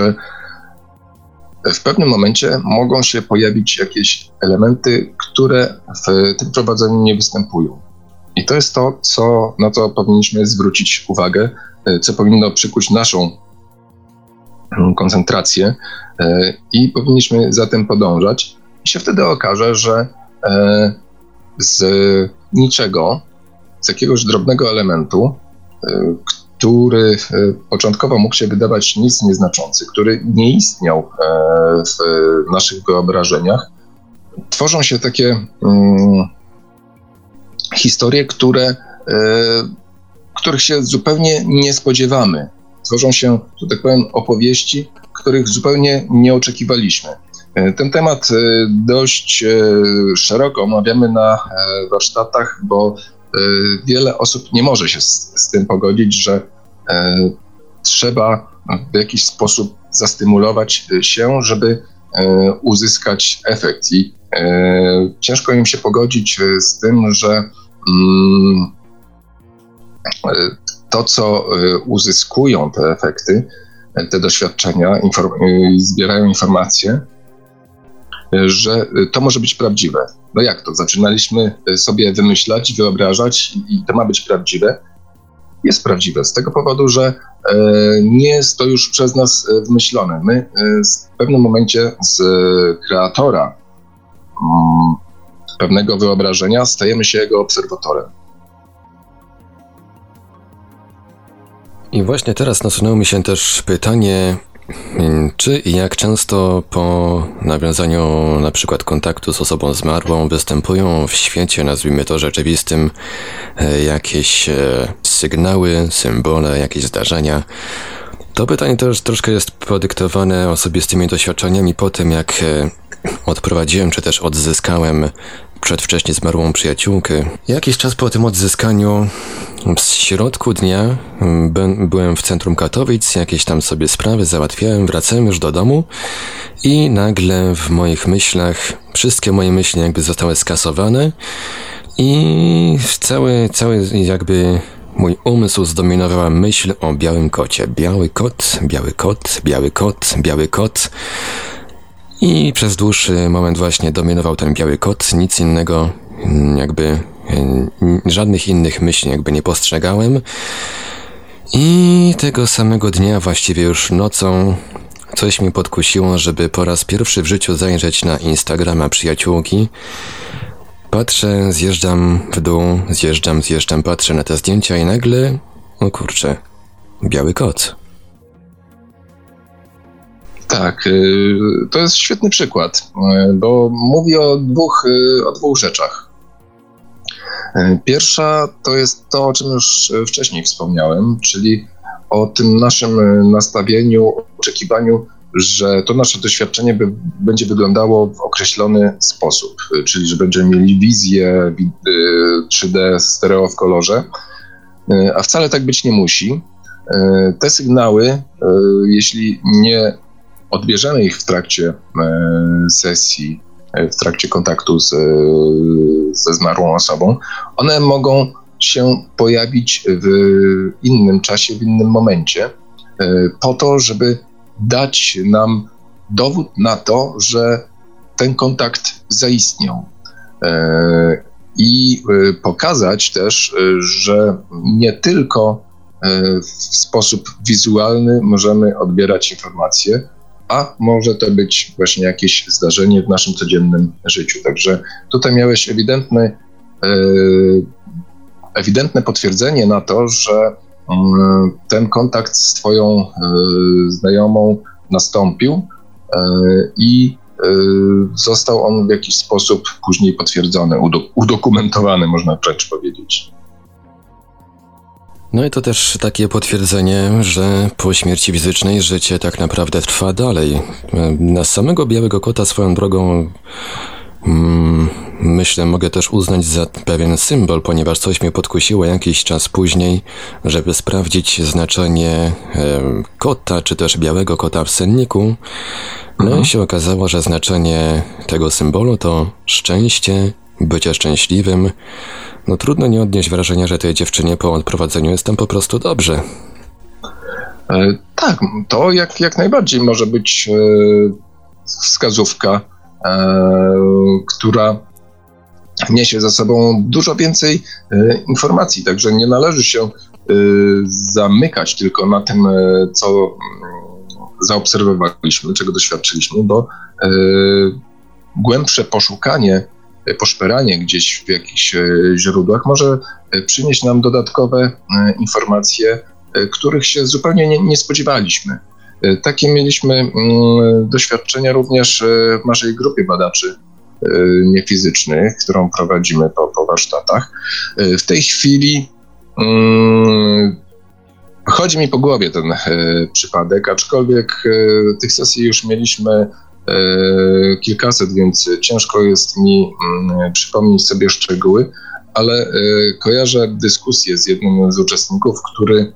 w pewnym momencie mogą się pojawić jakieś elementy, które w tym prowadzeniu nie występują. I to jest to, co, na co powinniśmy zwrócić uwagę, e, co powinno przykuć naszą mm, koncentrację e, i powinniśmy za tym podążać. I się wtedy okaże, że e, z niczego, z jakiegoś drobnego elementu, który e, początkowo mógł się wydawać nic nieznaczący, który nie istniał e, w naszych wyobrażeniach, tworzą się takie um, historie, które, e, których się zupełnie nie spodziewamy. Tworzą się, że tak powiem, opowieści, których zupełnie nie oczekiwaliśmy. Ten temat dość szeroko omawiamy na warsztatach, bo wiele osób nie może się z, z tym pogodzić, że trzeba w jakiś sposób zastymulować się, żeby uzyskać efekt. I ciężko im się pogodzić z tym, że mm, to, co y, uzyskują te efekty, te doświadczenia, inform y, zbierają informacje, że to może być prawdziwe. No jak to? Zaczynaliśmy sobie wymyślać, wyobrażać i to ma być prawdziwe. Jest prawdziwe z tego powodu, że e, nie jest to już przez nas e, wymyślone. My e, w pewnym momencie z kreatora mm, pewnego wyobrażenia stajemy się jego obserwatorem. I właśnie teraz nasunęło mi się też pytanie, czy i jak często po nawiązaniu na przykład kontaktu z osobą zmarłą występują w świecie, nazwijmy to rzeczywistym, e, jakieś e, sygnały, symbole, jakieś zdarzenia? To pytanie też troszkę jest podyktowane osobistymi doświadczeniami po tym, jak e, odprowadziłem, czy też odzyskałem przedwcześnie zmarłą przyjaciółkę. Jakiś czas po tym odzyskaniu, w środku dnia, byłem w centrum Katowic, jakieś tam sobie sprawy załatwiałem, wracałem już do domu i nagle w moich myślach, wszystkie moje myśli jakby zostały skasowane i cały, cały jakby Mój umysł zdominowała myśl o białym kocie. Biały kot, biały kot, biały kot, biały kot. I przez dłuższy moment właśnie dominował ten biały kot, nic innego, mm, jakby e, żadnych innych myśli jakby nie postrzegałem. I tego samego dnia, właściwie już nocą, coś mi podkusiło, żeby po raz pierwszy w życiu zajrzeć na Instagrama przyjaciółki. Patrzę, zjeżdżam w dół, zjeżdżam, zjeżdżam, patrzę na te zdjęcia i nagle, o kurczę, biały kot. Tak, y, to jest świetny przykład, y, bo mówi o dwóch, y, o dwóch rzeczach. Pierwsza to jest to, o czym już wcześniej wspomniałem, czyli o tym naszym nastawieniu, oczekiwaniu, że to nasze doświadczenie by, będzie wyglądało w określony sposób, czyli że będziemy mieli wizję 3D stereo w kolorze, a wcale tak być nie musi. Te sygnały, jeśli nie odbierzemy ich w trakcie e, sesji, e, w trakcie kontaktu z, e, ze zmarłą osobą, one mogą się pojawić w innym czasie, w innym momencie, po to, żeby dać nam dowód na to, że ten kontakt zaistniał. I pokazać też, że nie tylko w sposób wizualny możemy odbierać informacje, a może to być właśnie jakieś zdarzenie w naszym codziennym życiu. Także tutaj miałeś ewidentny, e, ewidentne potwierdzenie na to, że mm, ten kontakt z Twoją e, znajomą nastąpił e, i został on w jakiś sposób później potwierdzony, udokumentowany, można wręcz powiedzieć. No i to też takie potwierdzenie, że po śmierci fizycznej życie tak naprawdę trwa dalej. Na samego białego kota swoją drogą mm, myślę mogę też uznać za pewien symbol, ponieważ coś mnie podkusiło jakiś czas później, żeby sprawdzić znaczenie e, kota, czy też białego kota w senniku. No mhm. i się okazało, że znaczenie tego symbolu to szczęście, bycie szczęśliwym, no trudno nie odnieść wrażenia, że tej dziewczynie po odprowadzeniu jest tam po prostu dobrze. E, tak, to jak, jak najbardziej może być e, wskazówka, e, która niesie za sobą dużo więcej informacji, także nie należy się zamykać tylko na tym, co mm, zaobserwowaliśmy, czego doświadczyliśmy, bo głębsze poszukanie poszperanie gdzieś w jakichś e, źródłach może e, przynieść nam dodatkowe e, informacje, których się zupełnie nie, nie spodziewaliśmy. Takie mieliśmy mm, doświadczenia również w naszej grupie badaczy niefizycznych, którą prowadzimy po, po warsztatach. W tej chwili mm, chodzi mi po głowie ten przypadek, aczkolwiek tych sesji już mieliśmy kilkaset, więc ciężko jest mi mm, przypomnieć sobie szczegóły, ale kojarzę dyskusję z jednym z uczestników, który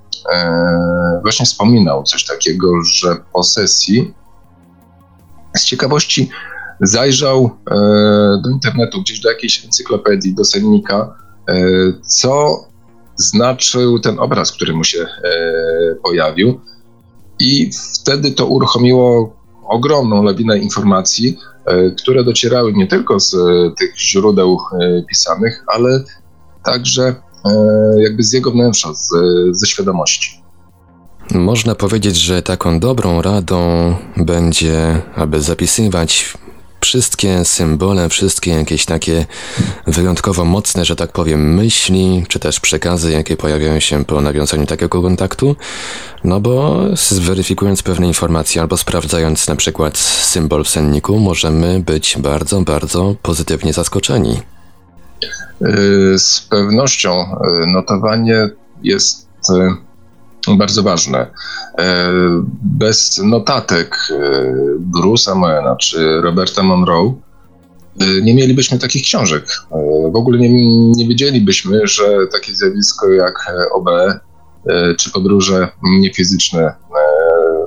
właśnie wspominał coś takiego, że po sesji z ciekawości zajrzał do internetu, gdzieś do jakiejś encyklopedii, do sennika, co znaczył ten obraz, który mu się e, pojawił. I wtedy to uruchomiło ogromną lawinę informacji, e, które docierały nie tylko z e, tych źródeł pisanych, ale także jakby z jego wnętrza, z, ze świadomości. Można powiedzieć, że taką dobrą radą będzie, aby zapisywać wszystkie symbole, wszystkie jakieś takie wyjątkowo mocne, że tak powiem, myśli, czy też przekazy, jakie pojawiają się po nawiązaniu takiego kontaktu, no bo zweryfikując pewne informacje albo sprawdzając na przykład symbol w senniku, możemy być bardzo, bardzo pozytywnie zaskoczeni. Y, z pewnością y, notowanie jest y, bardzo ważne. E, bez notatek e, Bruce'a Moena czy Roberta Monroe e, nie mielibyśmy takich książek. W ogóle nie, nie wiedzielibyśmy, że takie zjawisko jak OB czy podróże niefizyczne,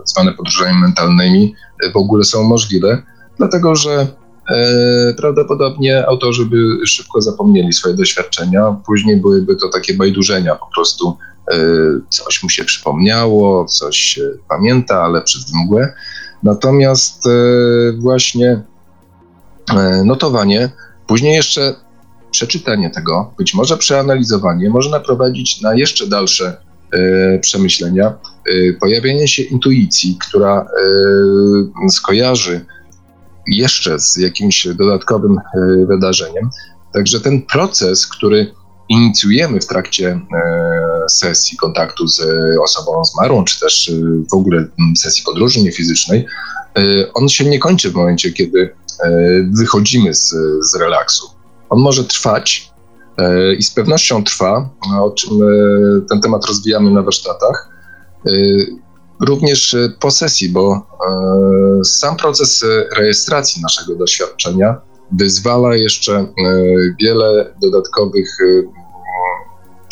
zwane podróżami mentalnymi, w ogóle są możliwe, dlatego że prawdopodobnie autorzy by szybko zapomnieli swoje doświadczenia, później byłyby to takie bajdurzenia po prostu coś mu się przypomniało, coś pamięta, ale przez mgłę. Natomiast e, właśnie e, notowanie, później jeszcze przeczytanie tego, być może przeanalizowanie, może naprowadzić na jeszcze dalsze przemyślenia, pojawienie się intuicji, która skojarzy jeszcze z jakimś dodatkowym wydarzeniem. Także ten proces, który inicjujemy w trakcie e, sesji kontaktu z osobą zmarłą, czy też e, w ogóle sesji podróży niefizycznej, e, on się nie kończy w momencie, kiedy wychodzimy z, z relaksu. On może trwać i z pewnością trwa, o czym ten temat rozwijamy na warsztatach, również po sesji, bo sam proces rejestracji naszego doświadczenia wyzwala jeszcze wiele dodatkowych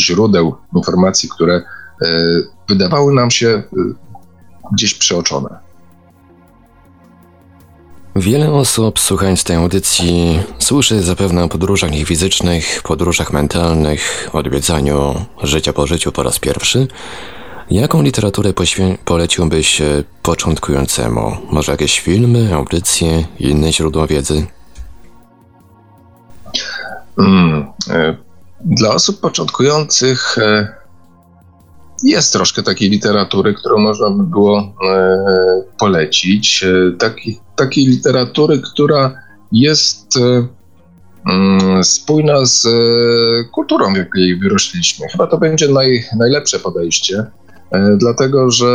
źródeł informacji, które e, wydawały nam się gdzieś przeoczone. Wiele osób słuchając tej audycji słyszy zapewne o podróżach niefizycznych, podróżach mentalnych, odwiedzaniu życia po życiu po raz pierwszy. Jaką literaturę poleciłbyś początkującemu? Może jakieś filmy, audycje, inne źródła wiedzy? Mm, e, dla osób początkujących e, jest troszkę takiej literatury, którą można by było e, polecić. Taki, takiej literatury, która jest mm, spójna z kulturą, w jakiej wyrośliśmy. Chyba to będzie naj, najlepsze podejście, dlatego że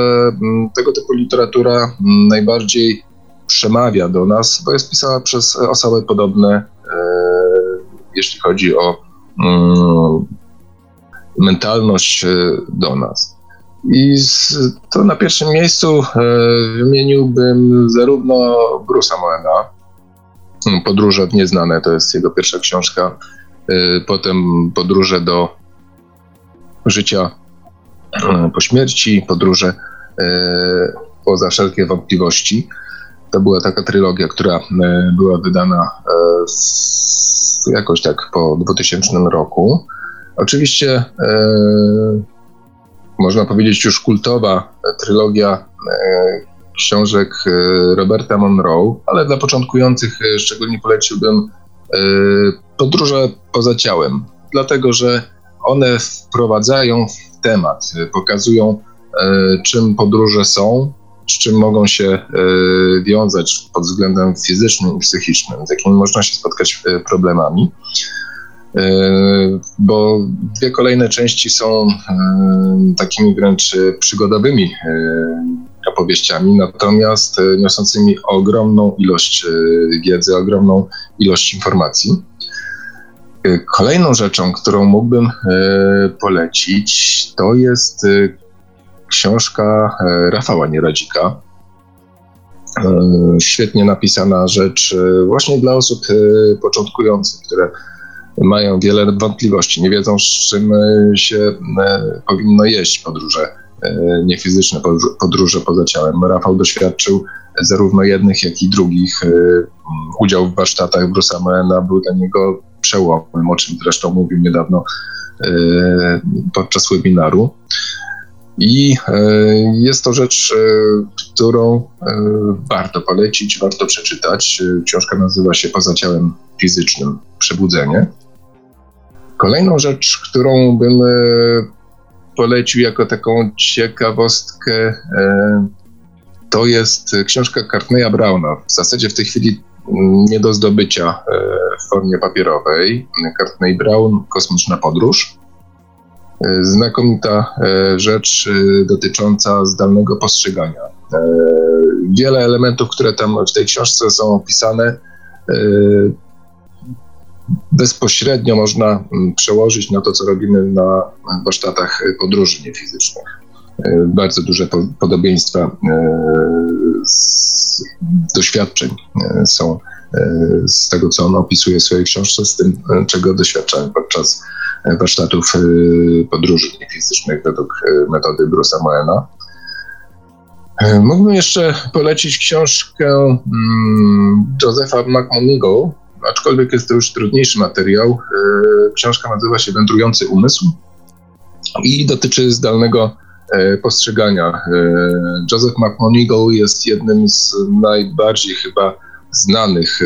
mm, tego typu literatura najbardziej przemawia do nas, bo jest pisana przez osoby podobne jeśli chodzi o mm, mentalność e, do nas. I to na pierwszym miejscu e, wymieniłbym zarówno Bruce'a Moena, Podróże w nieznane, to jest jego pierwsza książka, e, potem Podróże do życia po śmierci, Podróże poza wszelkie wątpliwości. To była taka trylogia, która była wydana jakoś tak po 2000 roku. Oczywiście e, można powiedzieć już kultowa trylogia e, książek e, Roberta Monroe, ale dla początkujących e, szczególnie poleciłbym e, Podróże poza ciałem, dlatego że one wprowadzają w temat, pokazują czym podróże są, z czym mogą się e, wiązać pod względem fizycznym i psychicznym, z jakimi można się spotkać e, problemami. E, bo dwie kolejne części są takimi wręcz przygodowymi opowieściami, natomiast niosącymi ogromną ilość wiedzy, ogromną ilość informacji. Kolejną rzeczą, którą mógłbym polecić, to jest książka e, Rafała Nieradzika. świetnie napisana rzecz właśnie dla osób początkujących, które mają wiele wątpliwości, nie wiedzą z czym się powinno jeść podróże niefizyczne, podróże poza ciałem. Rafał doświadczył zarówno jednych, jak i drugich. Udział w warsztatach Bruce'a Moena był dla niego przełomem, o czym zresztą mówił niedawno podczas webinaru. I e, jest to rzecz, e, którą e, warto polecić, warto przeczytać. Książka nazywa się Poza ciałem fizycznym Przebudzenie. Kolejną rzecz, którą bym polecił jako taką ciekawostkę, to jest książka Cartneya Browna. W zasadzie w tej chwili nie do zdobycia w formie papierowej. Cartney Brown, Kosmiczna Podróż. Znakomita e, rzecz e, dotycząca zdalnego postrzegania. E, wiele elementów, które tam w tej książce są opisane, bezpośrednio można przełożyć na to, co robimy na warsztatach podróży niefizycznych. Bardzo duże podobieństwa z doświadczeń są z tego, co on opisuje w swojej książce, z tym, czego doświadczamy podczas warsztatów y, podróży fizycznych według y, metody Bruce'a Moena. Mógłbym jeszcze polecić książkę mm, Josepha McMonigo, aczkolwiek jest to już trudniejszy materiał. Książka nazywa się Wędrujący Umysł i dotyczy zdalnego postrzegania. Joseph McMonigal jest jednym z najbardziej chyba znanych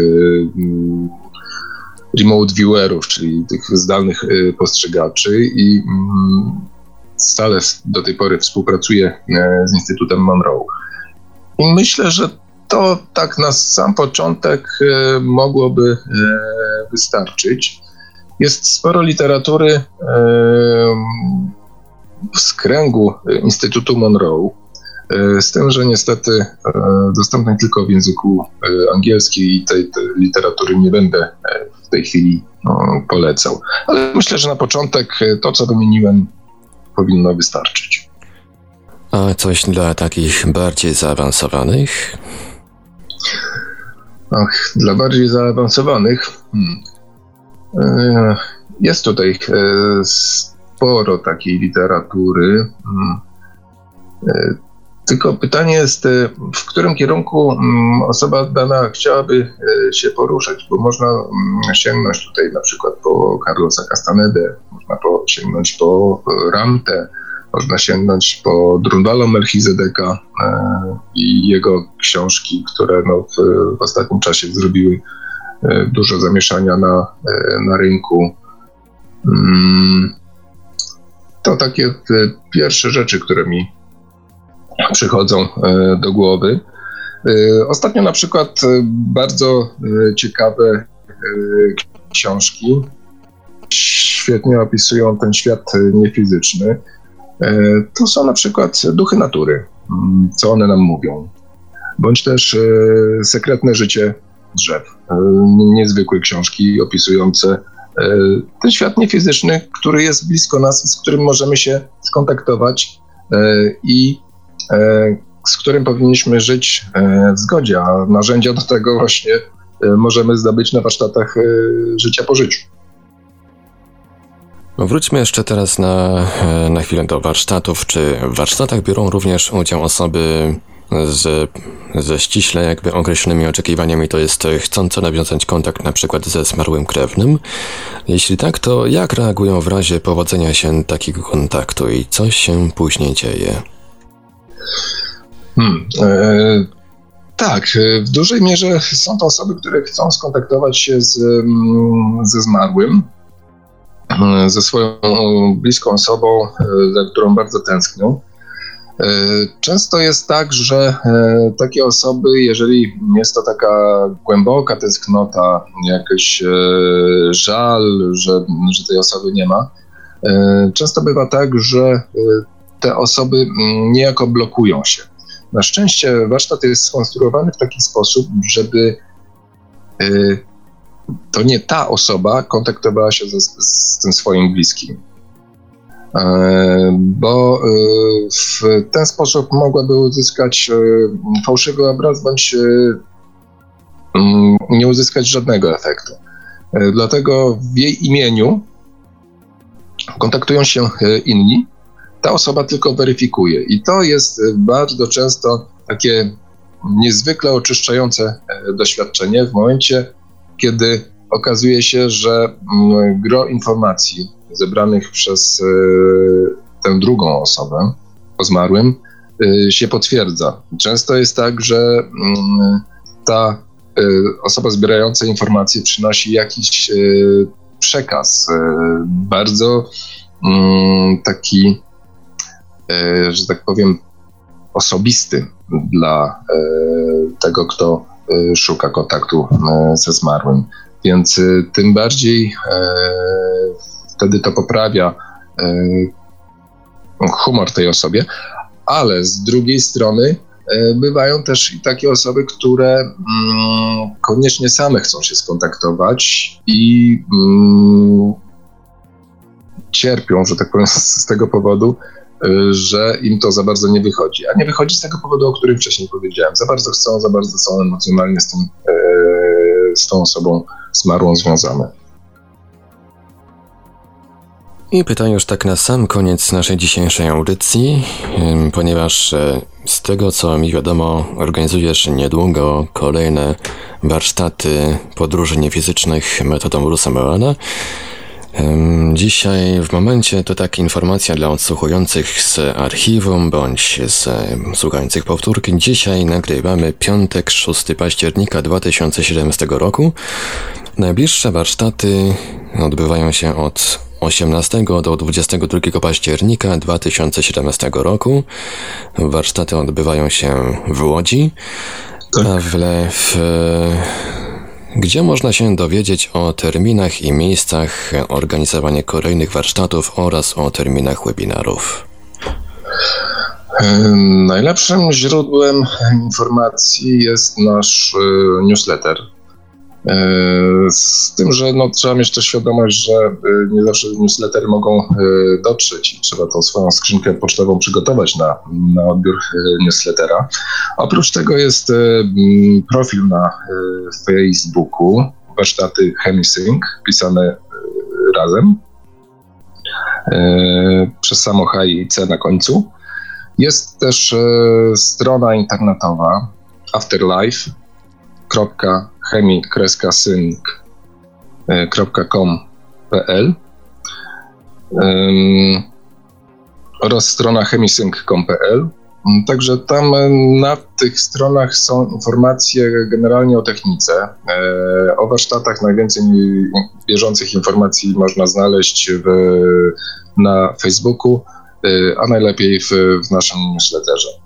remote viewerów, czyli tych zdalnych y, postrzegaczy i mm, stale do tej pory współpracuję e, z Instytutem Monroe. I myślę, że to tak na sam początek e, mogłoby e, wystarczyć. Jest sporo literatury z kręgu Instytutu Monroe, z tym, że niestety dostępny tylko w języku angielskim i tej, tej literatury nie będę tej chwili no, polecał. Ale myślę, że na początek e, to, co wymieniłem, powinno wystarczyć. A coś dla takich bardziej zaawansowanych? Ach, dla bardziej zaawansowanych hmm. E, jest tutaj e, sporo takiej literatury. Hmm. Tylko pytanie jest, e, w którym kierunku mm, osoba dana chciałaby e, się poruszać, bo można mm, sięgnąć tutaj na przykład po Carlosa Castanedę, można sięgnąć po Ramtę, można sięgnąć po Drundalo Melchizedeka e, i jego książki, które no w, w ostatnim czasie zrobiły dużo zamieszania na, na rynku. Mm, to takie pierwsze rzeczy, które mi przychodzą e, do głowy. E, ostatnio na przykład e, bardzo ciekawe książki świetnie opisują ten świat niefizyczny. To są na przykład duchy natury, mm, co one nam mówią, bądź też sekretne życie drzew. Niezwykłe książki opisujące ten świat niefizyczny, który jest blisko nas i z którym możemy się skontaktować i z którym powinniśmy żyć e, w zgodzie, a narzędzia do tego właśnie e, możemy zdobyć na warsztatach życia po życiu. No wróćmy jeszcze teraz na, na chwilę do warsztatów. Czy w warsztatach biorą również udział osoby z, ze ściśle jakby określonymi oczekiwaniami, to jest chcące nawiązać kontakt na przykład ze zmarłym krewnym? Jeśli tak, to jak reagują w razie powodzenia się takiego kontaktu i co się później dzieje? Hmm, e, tak, e, w dużej mierze są to osoby, które chcą skontaktować się z, mm, ze zmarłym, e, ze swoją bliską osobą, e, za którą bardzo tęsknią. Często jest tak, że takie osoby, jeżeli jest to taka głęboka tęsknota, jakiś żal, że, że tej osoby nie ma, często bywa tak, że te osoby mm, niejako blokują się. Na szczęście warsztat jest skonstruowany w taki sposób, żeby y, to nie ta osoba kontaktowała się z, z tym swoim bliskim. bo w ten sposób mogłaby uzyskać fałszywy obraz bądź mm, nie uzyskać żadnego efektu. Dlatego w jej imieniu kontaktują się inni, ta osoba tylko weryfikuje. I to jest bardzo często takie niezwykle oczyszczające doświadczenie w momencie, kiedy okazuje się, że mm, gro informacji zebranych przez e, tę drugą osobę o zmarłym e, się potwierdza. Często jest tak, że mm, ta e, osoba zbierająca informacje przynosi jakiś przekaz bardzo mm, taki, że tak powiem, osobisty dla tego, kto szuka kontaktu ze zmarłym. Więc tym bardziej e, wtedy to poprawia e, humor tej osobie, ale z drugiej strony e, bywają też i takie osoby, które mm, koniecznie same chcą się skontaktować i mm, cierpią, że tak powiem, z tego powodu, że im to za bardzo nie wychodzi. A nie wychodzi z tego powodu, o którym wcześniej powiedziałem. Za bardzo chcą, za bardzo są emocjonalnie z, tym, z tą osobą zmarłą związane. I pytam już tak na sam koniec naszej dzisiejszej audycji, ponieważ e, z tego co mi wiadomo, organizujesz niedługo kolejne warsztaty podróży niefizycznych metodą Bruce'a Moana. Dzisiaj w momencie to taka informacja dla odsłuchujących z archiwum bądź z słuchających powtórki. Dzisiaj nagrywamy piątek 6 października 2017 roku. Najbliższe warsztaty odbywają się od 18 do 22 października 2017 roku. Warsztaty odbywają się w Łodzi. Tak. W, w gdzie można się dowiedzieć o terminach i miejscach organizowania kolejnych warsztatów oraz o terminach webinarów? Najlepszym źródłem informacji jest nasz e, newsletter z tym, że no, trzeba mieć też świadomość, że e, nie zawsze newslettery mogą e, dotrzeć i trzeba tą swoją skrzynkę pocztową przygotować na, na odbiór newslettera. Oprócz tego jest profil na Facebooku, warsztaty Hemisync, pisane razem przez samo H i C na końcu. Jest też strona internetowa Afterlife, chemi-sync.com.pl oraz strona chemisync.com.pl. Także tam e, na tych stronach są informacje generalnie o technice. E, o warsztatach najwięcej bieżących informacji można znaleźć w, na Facebooku, e, a najlepiej w, w naszym newsletterze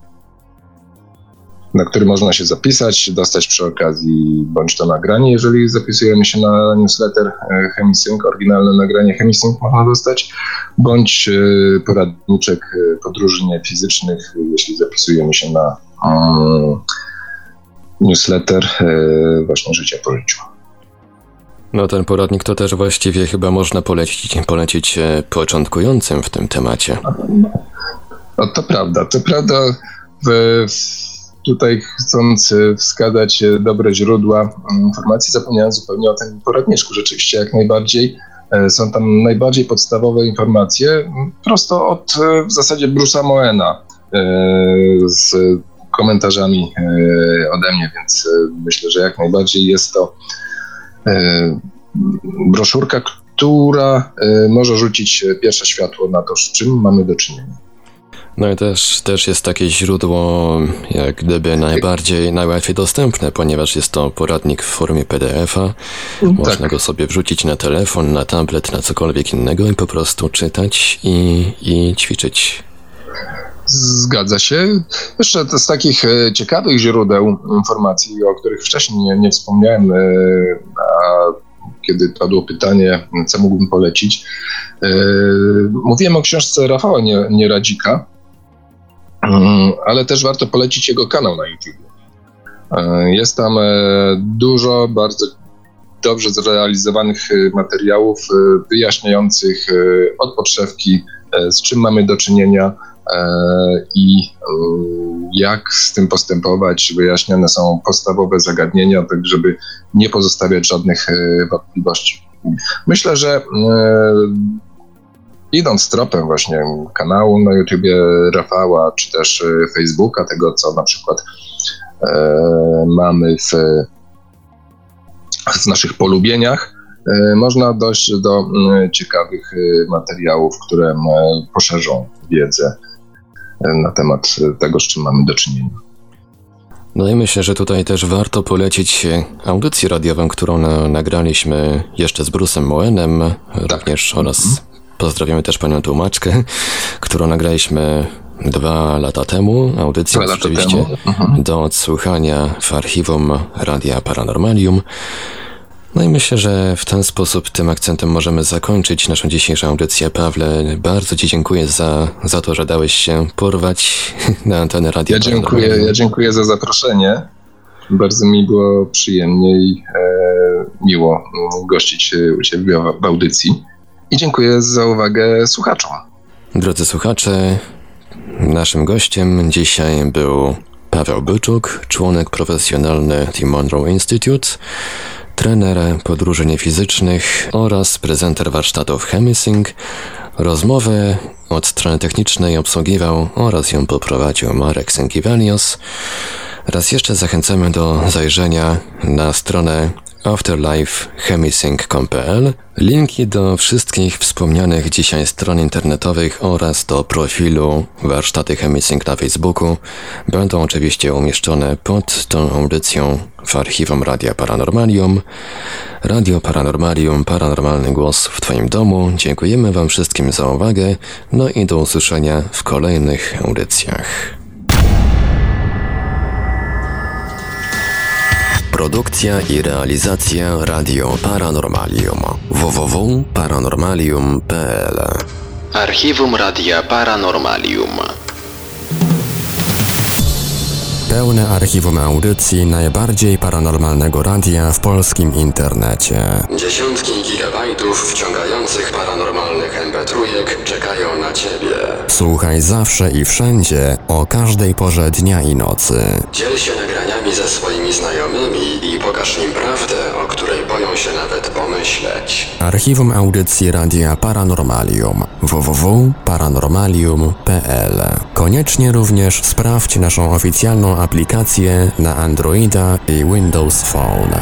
na który można się zapisać, dostać przy okazji bądź to nagranie, jeżeli zapisujemy się na newsletter e, Chemisync, oryginalne nagranie Chemisync można dostać, bądź e, poradniczek e, podróży fizycznych, jeśli zapisujemy się na um, newsletter właśnie Życia po życiu. No ten poradnik to też właściwie chyba można polecić, polecić początkującym w tym temacie. No, to prawda, to prawda w, w tutaj chcąc e, wskazać e, dobre źródła mm, informacji, zapomniałem zupełnie o tym poradniczku. Rzeczywiście jak najbardziej e, są tam najbardziej podstawowe informacje, mm, prosto od w zasadzie Bruce'a Moena z komentarzami ode mnie, więc myślę, że jak najbardziej jest to broszurka, która może rzucić pierwsze światło na to, z czym mamy do czynienia. No i też, też jest takie źródło, jak gdyby najbardziej, najłatwiej dostępne, ponieważ jest to poradnik w formie PDF-a. Tak. Można go sobie wrzucić na telefon, na tablet, na cokolwiek innego i po prostu czytać i, i ćwiczyć. Zgadza się. Jeszcze z takich e, ciekawych źródeł informacji, o których wcześniej nie, nie wspomniałem, e, a kiedy padło pytanie, co mógłbym polecić. E, mówiłem o książce Rafała Nieradzika, ale też warto polecić jego kanał na YouTube. E, jest tam e, dużo bardzo dobrze zrealizowanych e, materiałów wyjaśniających od podszewki z czym mamy do czynienia i jak z tym postępować. Wyjaśnione są podstawowe zagadnienia, tak żeby nie pozostawiać żadnych wątpliwości. Myślę, że idąc tropem właśnie kanału na YouTubie Rafała, czy też Facebooka, tego co na przykład mamy w w naszych polubieniach, e, można dojść do ciekawych e, materiałów, które poszerzą wiedzę e, na temat tego, z czym mamy do czynienia. No i myślę, że tutaj też warto polecić audycję radiową, którą nagraliśmy jeszcze z Brusem Moenem, tak. również oraz mhm. Pozdrawiamy też panią tłumaczkę, którą nagraliśmy dwa lata temu. Audycja oczywiście mhm. do odsłuchania w archiwum Radia Paranormalium. No i myślę, że w ten sposób tym akcentem możemy zakończyć naszą dzisiejszą audycję. Pawle, bardzo Ci dziękuję za, za to, że dałeś się porwać na antenę radia. Ja dziękuję, ja dziękuję za zaproszenie. Bardzo mi było przyjemnie i e, miło gościć u Ciebie w audycji. I dziękuję za uwagę słuchaczom. Drodzy słuchacze, naszym gościem dzisiaj był Paweł Byczuk, członek profesjonalny Team Monroe Institute trener podróży niefizycznych oraz prezenter warsztatów Chemising. Rozmowę od strony technicznej obsługiwał oraz ją poprowadził Marek Sękiewalios. Raz jeszcze zachęcamy do zajrzenia na stronę afterlifechemisync.pl. Linki do wszystkich wspomnianych dzisiaj stron internetowych oraz do profilu Warsztaty Chemisync na Facebooku będą oczywiście umieszczone pod tą audycją w archiwum Radia Paranormalium. Radio Paranormalium, paranormalny głos w Twoim domu. Dziękujemy Wam wszystkim za uwagę, no i do usłyszenia w kolejnych audycjach. Produkcja i realizacja Radio Paranormalium www.paranormalium.pl Archiwum Radia Paranormalium Pełne archiwum audycji najbardziej paranormalnego radia w polskim internecie. Dziesiątki gigabajtów wciągających paranormalnych mp czekają na Ciebie. Słuchaj zawsze i wszędzie, o każdej porze dnia i nocy. Dziel się nagraniami ze swoimi znajomymi i pokaż im prawdę, o której boją się nawet pomyśleć. Archiwum audycji Radia Paranormalium www.paranormalium.pl Koniecznie również sprawdź naszą oficjalną aplikację na Androida i Windows Phone.